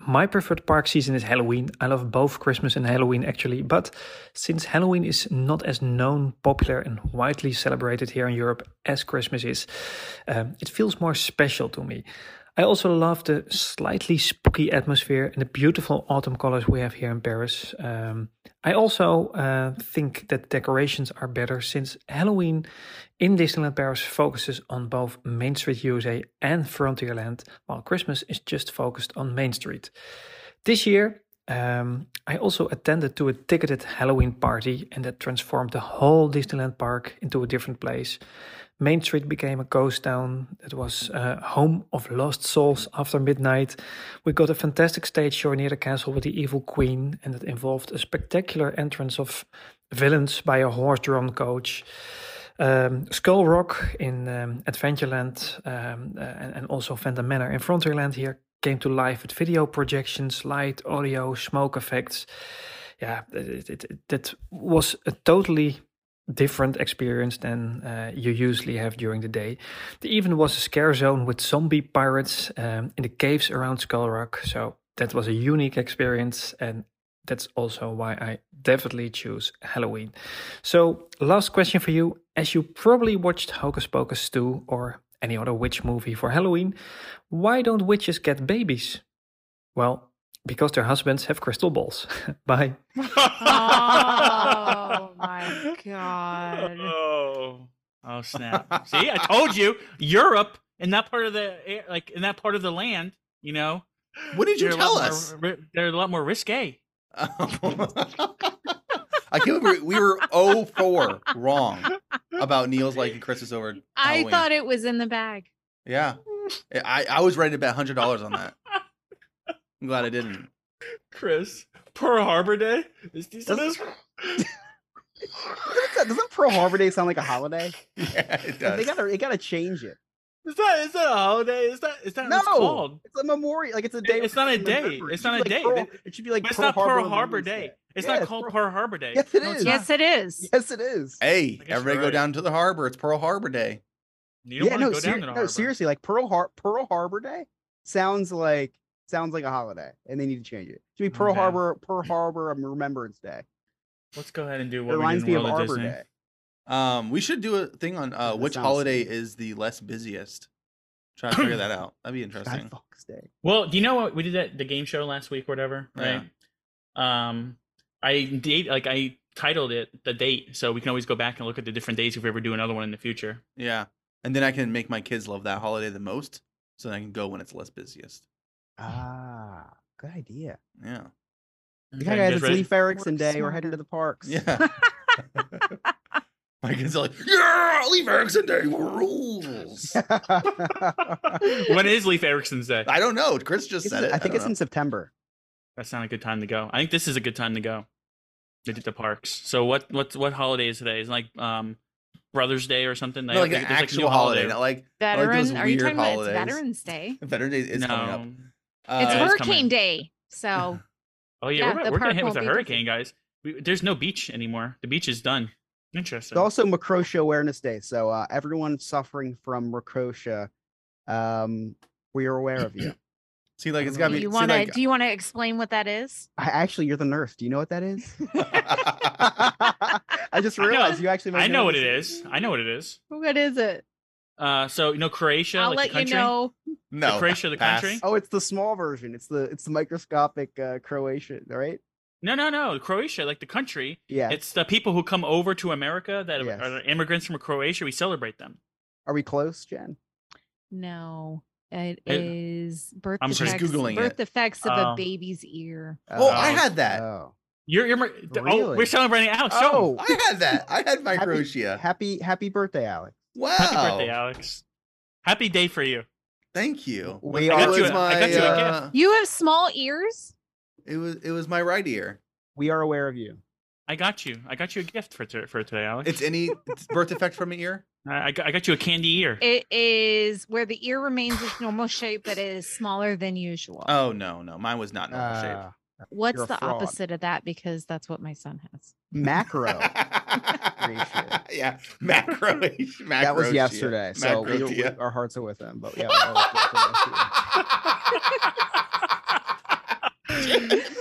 My preferred park season is Halloween. I love both Christmas and Halloween actually, but since Halloween is not as known, popular, and widely celebrated here in Europe as Christmas is, um, it feels more special to me. I also love the slightly spooky atmosphere and the beautiful autumn colors we have here in Paris. Um, I also uh, think that decorations are better since Halloween in Disneyland Paris focuses on both Main Street USA and Frontierland, while Christmas is just focused on Main Street. This year, um, I also attended to a ticketed Halloween party, and that transformed the whole Disneyland park into a different place. Main Street became a ghost town. It was uh, home of lost souls after midnight. We got a fantastic stage show near the castle with the evil queen, and it involved a spectacular entrance of villains by a horse-drawn coach. Um, Skull Rock in um, Adventureland um, uh, and, and also Phantom Manor in Frontierland here came to life with video projections, light, audio, smoke effects. Yeah, it, it, it, that was a totally different experience than uh, you usually have during the day. There even was a scare zone with zombie pirates um, in the caves around Skull Rock. So that was a unique experience and that's also why I definitely choose Halloween. So, last question for you. As you probably watched Hocus Pocus 2 or any other witch movie for Halloween, why don't witches get babies? Well, because their husbands have crystal balls. Bye. Oh my god. Oh, oh snap! See, I told you, Europe in that part of the air- like in that part of the land, you know. What did you tell us? More, they're a lot more risque. I can't believe we were 0 4 wrong about Neil's liking Christmas over I Halloween. thought it was in the bag. Yeah. I, I was ready to bet $100 on that. I'm glad I didn't. Chris, Pearl Harbor Day is Doesn't, doesn't Pearl Harbor Day sound like a holiday? Yeah, it They does. gotta, they gotta change it. Is that is that a holiday? Is that is that No, what it's called? it's a memorial. Like it's a day. It's not a day. remember. It It's not a like day. Pearl- it should be like But it's Pearl not Pearl Harbor Harbor Remembrance Day. It's Yeah, not it's called Pearl- Pearl Harbor Day. Yes, it No, it's is. Yes, it is. Yes, it is. Hey, everybody go right. down to the harbor. It's Pearl Harbor Day. You don't yeah, want to no, go ser- down to the no, seriously, like Pearl Har- Pearl Harbor Day sounds like sounds like a holiday, and they need to change it. It should be Pearl Okay. Harbor Pearl Harbor Remembrance Day. Let's go ahead and do It what we reminds me of World Arbor Disney. Day. Um, we should do a thing on uh, which holiday stupid. is the less busiest. Try to figure that out. That'd be Guy interesting. Fawkes Day. Well, do you know what we did at the game show last week or whatever, Yeah. right? Um, I date like I titled it the date, so we can always go back and look at the different dates if we ever do another one in the future. Yeah. And then I can make my kids love that holiday the most. So then I can go when it's less busiest. Ah, good idea. Yeah. You Okay, guys, guys it's ready? Leif Erikson Day. We're heading to the parks. Yeah. My kids are like, yeah, Leif Erikson Day rules. when is Leif Erikson's day? I don't know. Chris just It's- said it. I think don't it's in. September. That's not a good time to go. I think this is a good time to go. To the parks. So what what what holiday is today? Is it like um Brothers Day or something? No, like an actual new holiday, not like like those Veteran? Are you weird talking about holidays. it's Veterans Day? Veterans Day is no. coming up. It's it's Uh, Hurricane coming. Day. So Oh yeah, Yeah, we're, the we're getting park hit with a hurricane, guys. We, there's no beach anymore. The beach is done. It's Interesting. also Microtia Awareness Day. So uh, everyone suffering from Microtia, um, we are aware of you. see, like it's gotta be. you want to? like, do you want to explain what that is? I, actually, you're the nurse. Do you know what that is? I just I know- realized you actually. I know what it is. I know what it is. What is it? Uh, so you know Croatia, I'll like let the you country. know. no, Croatia, the pass. country? Oh, it's the small version. It's the it's the microscopic uh, Croatian, right? No, no, no. Croatia, like the country. Yeah. It's the people who come over to America that Yes. are immigrants from Croatia. We celebrate them. Are we close, Jen? No, it It- is birth I'm just. Googling birth it. defects of Oh. a baby's ear. Oh, I Oh, had that. Oh, You're, you're oh, we're celebrating Alex. oh, I had that. I had my Happy- Croatia. happy happy birthday, Alex. Wow. Happy birthday, Alex. Happy day for you. Thank you. We It are- was I got you a- I got you a uh, gift. You have small ears. It was it was my right ear. We are aware of you. I got you. I got you a gift for t- for today, Alex. It's any birth defect from an ear. I, I got, I got you a candy ear. It is where the ear remains its normal shape, but it is smaller than usual. Oh no, no, mine was not normal shape. Uh, What's the fraud. opposite of that? Because that's what my son has. macro. yeah, macro. that was yesterday. So we, we- our hearts are with them. But yeah, we're always with them, yes,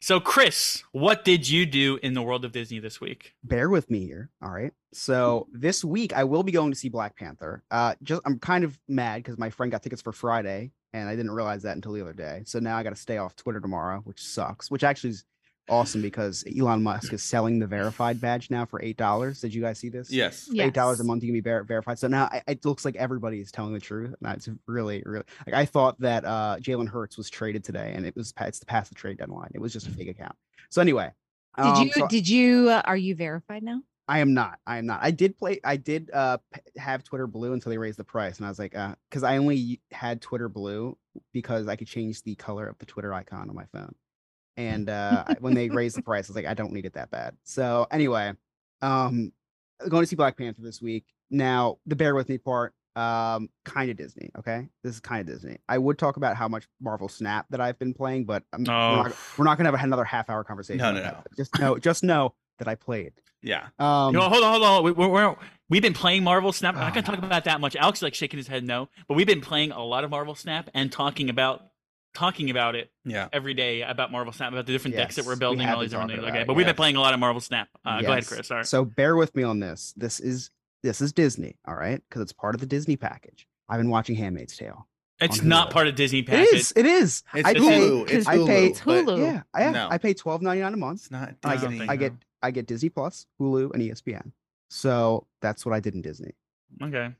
So, Chris, what did you do in the world of Disney this week? bear with me here. All right. So this week I will be going to see Black Panther. Uh just I'm kind of mad because my friend got tickets for Friday and I didn't realize that until the other day. So now I gotta stay off Twitter tomorrow, which sucks. Which actually is awesome because Elon Musk is selling the verified badge now for eight dollars. Did you guys see this? Yes. Eight dollars a month you can be ver- verified. So now I, it looks like everybody is telling the truth. And that's really, really like I thought that uh Jalen Hurts was traded today and it was pa- it's past the trade deadline. It was just a fake account. So anyway. Did um, you? so- did you? Uh, are you verified now? I am not. I am not. I did play. I did uh have Twitter Blue until they raised the price, and I was like, uh, because I only had Twitter Blue because I could change the color of the Twitter icon on my phone. And uh when they raised the price, I was like, I don't need it that bad. So anyway, um, going to see Black Panther this week. Now the bear with me part, um, kind of Disney. Okay, this is kind of Disney. I would talk about how much Marvel Snap that I've been playing, but Oh. not, we're not gonna have another half hour conversation. No, no, no. Just know, just know that I played. Yeah. Um, No, hold on, hold on. We, we're, we're, we've been playing Marvel Snap. I'm not going to talk about that much. Alex is like shaking his head no, but we've been playing a lot of Marvel Snap and talking about talking about it Yeah. every day about Marvel Snap, about the different decks that we're building, and have all these different talking things. about Okay, it, but we've been playing a lot of Marvel Snap. Uh, Go ahead, Chris. Sorry. So bear with me on this. This is this is Disney, all right? Because it's part of the Disney package. I've been watching Handmaid's Tale. it's not part of Disney It package. is. It is. It's I It's pay. Hulu. It's I Hulu. pay- It's Hulu. Yeah, I, No. I pay twelve ninety nine a month. It's not I get Disney. I get I get Disney Plus, Hulu, and ESPN. So that's what I did in Disney. Okay.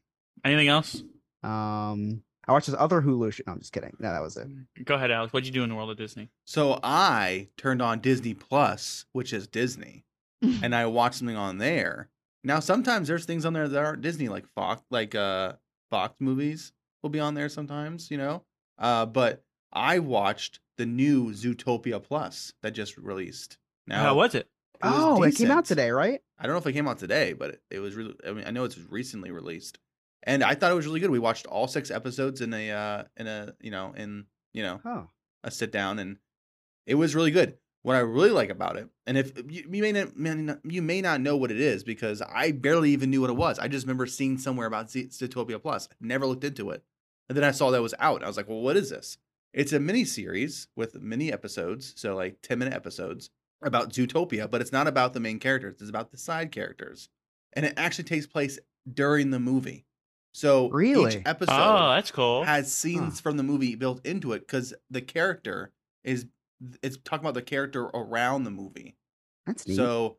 Anything else? Um, I watched this other Hulu. Sh- no, I'm just kidding. No, that was it. Go ahead, Alex. What'd you do in the world of Disney? So I turned on Disney Plus, which is Disney, and I watched something on there. Now sometimes there's things on there that aren't Disney, like Fox, like uh Fox movies will be on there sometimes, you know. Uh, but I watched the new Zootopia Plus that just released. Now How was it? Oh, it came out today, right? I don't know if it came out today, but it, it was really. I mean, I know it's recently released, and I thought it was really good. We watched all six episodes in a uh in a you know in you know Oh, a sit down and it was really good. What I really like about it, and if you, you may not, may not you may not know what it is because I barely even knew what it was. I just remember seeing somewhere about Z- Zootopia Plus. Never looked into it, and then I saw that it was out. I was like, well, what is this? It's a mini series with mini episodes, so like ten minute episodes about Zootopia, but it's not about the main characters. It's about the side characters, and it actually takes place during the movie. So Really? each episode Oh, that's cool. has scenes from the movie built into it because the character is it's talking about the character around the movie. that's neat. So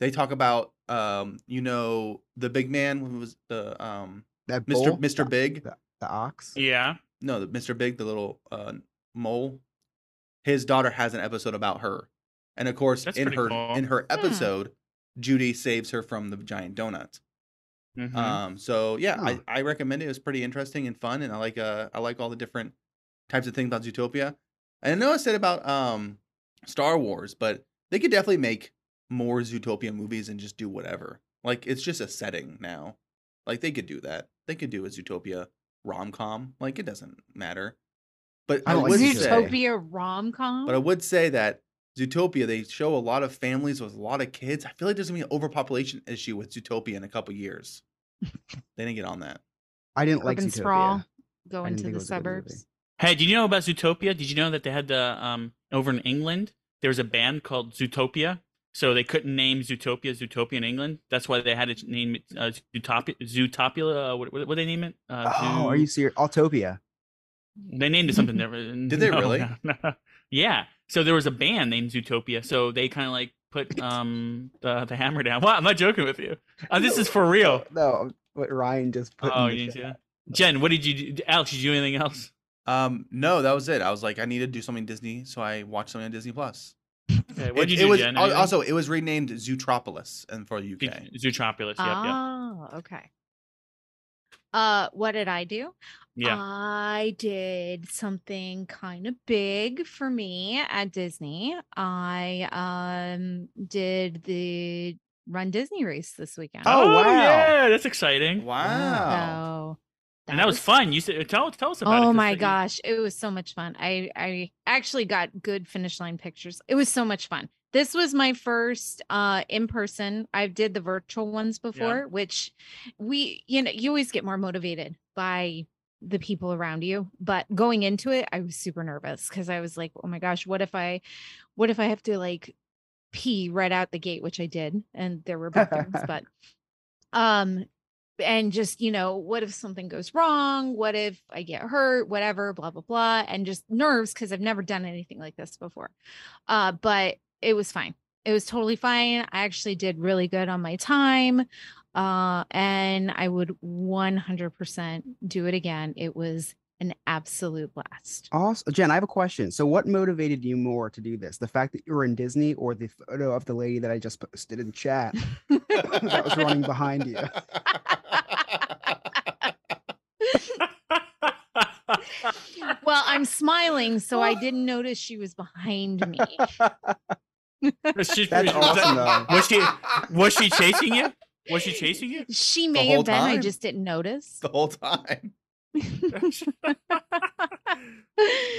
they talk about um, you know, the big man who was the um, That Mr. bull, Mr. the, Big. the, the ox. Yeah. No, the Mr. Big, the little uh, mole. His daughter has an episode about her, and of course, That's in her cool. in her episode, Judy saves her from the giant donut. Mhm. Um, so yeah, Huh. I, I recommend it. It was pretty interesting and fun, and I like uh I like all the different types of things about Zootopia. And I know I said about um Star Wars, but they could definitely make more Zootopia movies and just do whatever. Like it's just a setting now. Like they could do that. They could do a Zootopia rom com. Like it doesn't matter. But I I, would Zootopia rom com. but I would say that Zootopia, they show a lot of families with a lot of kids. I feel like there's gonna be an overpopulation issue with Zootopia in a couple years. they didn't get on that. I didn't like Urban Zootopia. sprawl. Go I into the was a good movie. suburbs. Hey, did you know about Zootopia? Did you know that they had the um over in England there was a band called Zootopia, so they couldn't name Zootopia Zootopia in England. That's why they had to name it uh, Zootopia. Zootopia. Uh, what what what they name it? Uh, Oh, are you serious? Autopia. They named it something different. Did they really? no, no. Yeah. So there was a band named Zootopia. So they kind of like put um the, the hammer down. Well, I'm not joking with you. Uh, this is for real. No, what Ryan just put. Oh, in the you need Jen, what did you do? Alex, did you do anything else? Um, no, that was it. I was like, I need to do something Disney, so I watched something on Disney Plus. Okay, what it, did you it do, was Jen? also it was renamed Zootropolis and for the UK. Zootropolis. Yep, yep. Oh, okay. Uh, what did I do? Yeah. I did something kind of big for me at Disney. I um did the Run Disney race this weekend. Oh, wow. yeah, that's exciting. Wow. So and that was fun. You said tell tell us about it. Oh my you- gosh, it was so much fun. I I actually got good finish line pictures. It was so much fun. This was my first uh in person. I did the virtual ones before, which we you know, you always get more motivated by the people around you, but going into it, I was super nervous cuz I was like, "Oh my gosh, what if I what if I have to like pee right out the gate, which I did, and there were bathrooms, but um and just you know what if something goes wrong what if i get hurt whatever blah blah blah and just nerves because i've never done anything like this before uh but it was fine it was totally fine i actually did really good on my time uh and i would 100% do it again it was an absolute blast Also, Jen, I have a question. So, what motivated you more to do this? The fact that you were in Disney, or the photo of the lady that I just posted in chat that was running behind you? well i'm smiling so i didn't notice she was behind me she, That's was, awesome, though. was she was she chasing you? Was she chasing you? she may have been i just didn't notice the whole time.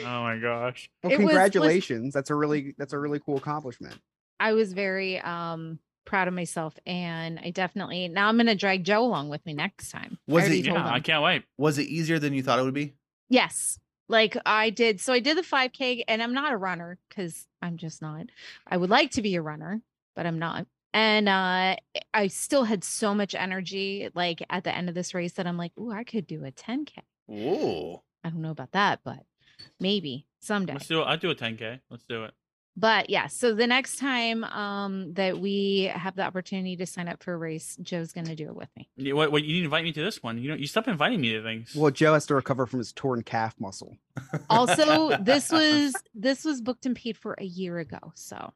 Oh my gosh. Well, It was- was- congratulations. That's a really that's a really cool accomplishment. I was very um proud of myself and I definitely now I'm gonna drag Joe along with me next time. Was already it- Yeah. I can't wait. Was it easier than you thought it would be? Yes. Like I did so I did the 5k and I'm not a runner because I'm just not. I would like to be a runner, but I'm not. And uh I still had so much energy like at the end of this race that I'm like, ooh, I could do a 10k. Ooh. I don't know about that, but maybe someday. Let's do it. I'll do a 10k. Let's do it. But yeah so the next time um that we have the opportunity to sign up for a race joe's gonna do it with me You, what, what, you need to invite me to this one. You know, you stop inviting me to things. Well, Joe has to recover from his torn calf muscle. also this was this was booked and paid for a year ago so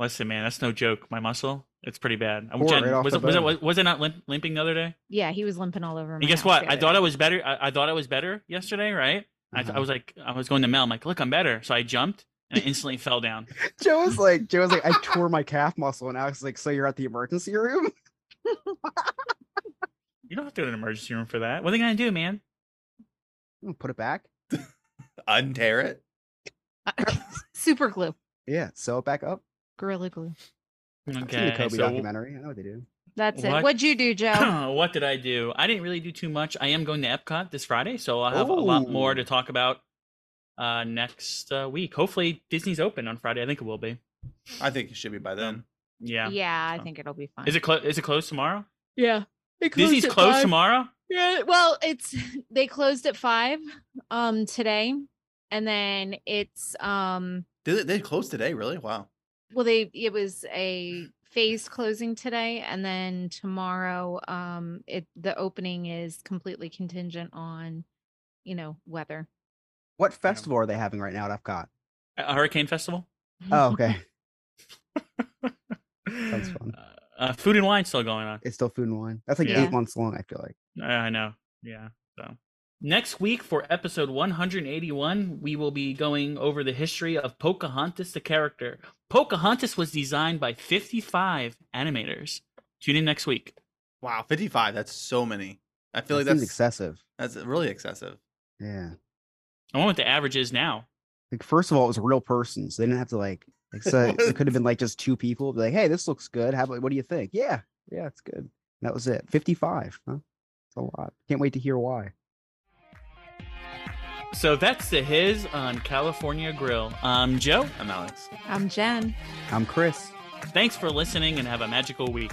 Listen, man, that's no joke. My muscle, it's pretty bad. Jen, right was, the it, was, it, was, was it not limp, limping the other day? yeah he was limping all over And guess what? I thought. I was better. I, I thought I was better yesterday, right? I, th- I Uh-huh. was like, I was going to Mel. I'm like, look, I'm better. So I jumped and I instantly fell down. Joe was like, Joe was like, I tore my calf muscle, and Alex was like, so you're at the emergency room? You don't have to go to an emergency room for that. What are they gonna do, man? Put it back. Untear it. super glue Yeah, sew it back up. gorilla glue I've seen the Okay, Kobe so documentary. I know what they do. that's it What? what'd you do joe what did I do? I didn't really do too much. I am going to Epcot this Friday, so I'll have a lot more to talk about uh, next uh, week. Hopefully, Disney's open on Friday. I think it will be. I think it should be by then. Yeah. yeah i So- think it'll be fine Is it clo- is it closed tomorrow? yeah It Disney's closed five. tomorrow. Yeah, well, it's they closed at five um today, and then it's um Did they, they closed today? Really? Wow. well they it was a phase closing today, and then tomorrow, um, it the opening is completely contingent on, you know, weather. What festival are they having right now at Epcot? A Hurricane Festival. Oh, okay. Sounds fun. Uh, uh, food and wine still going on. It's still food and wine. That's like Yeah. eight months long. I feel like. I know. Yeah. So next week for episode 181, we will be going over the history of Pocahontas, the character. Pocahontas was designed by 55 animators. Tune in next week. Wow, 55. That's so many. I feel That like seems that's excessive. that's really excessive. Yeah. I wonder what the average is now. Like first of all, it was a real person, so they didn't have to like. like so it could have been like just two people. Be like, hey, this looks good. How about what do you think? Yeah, yeah, it's good. And that was it. Fifty-five. Huh? It's a lot. Can't wait to hear why. So that's the Hiz on California Grill. I'm Joe. I'm Alex. I'm Jen. I'm Chris. Thanks for listening and have a magical week.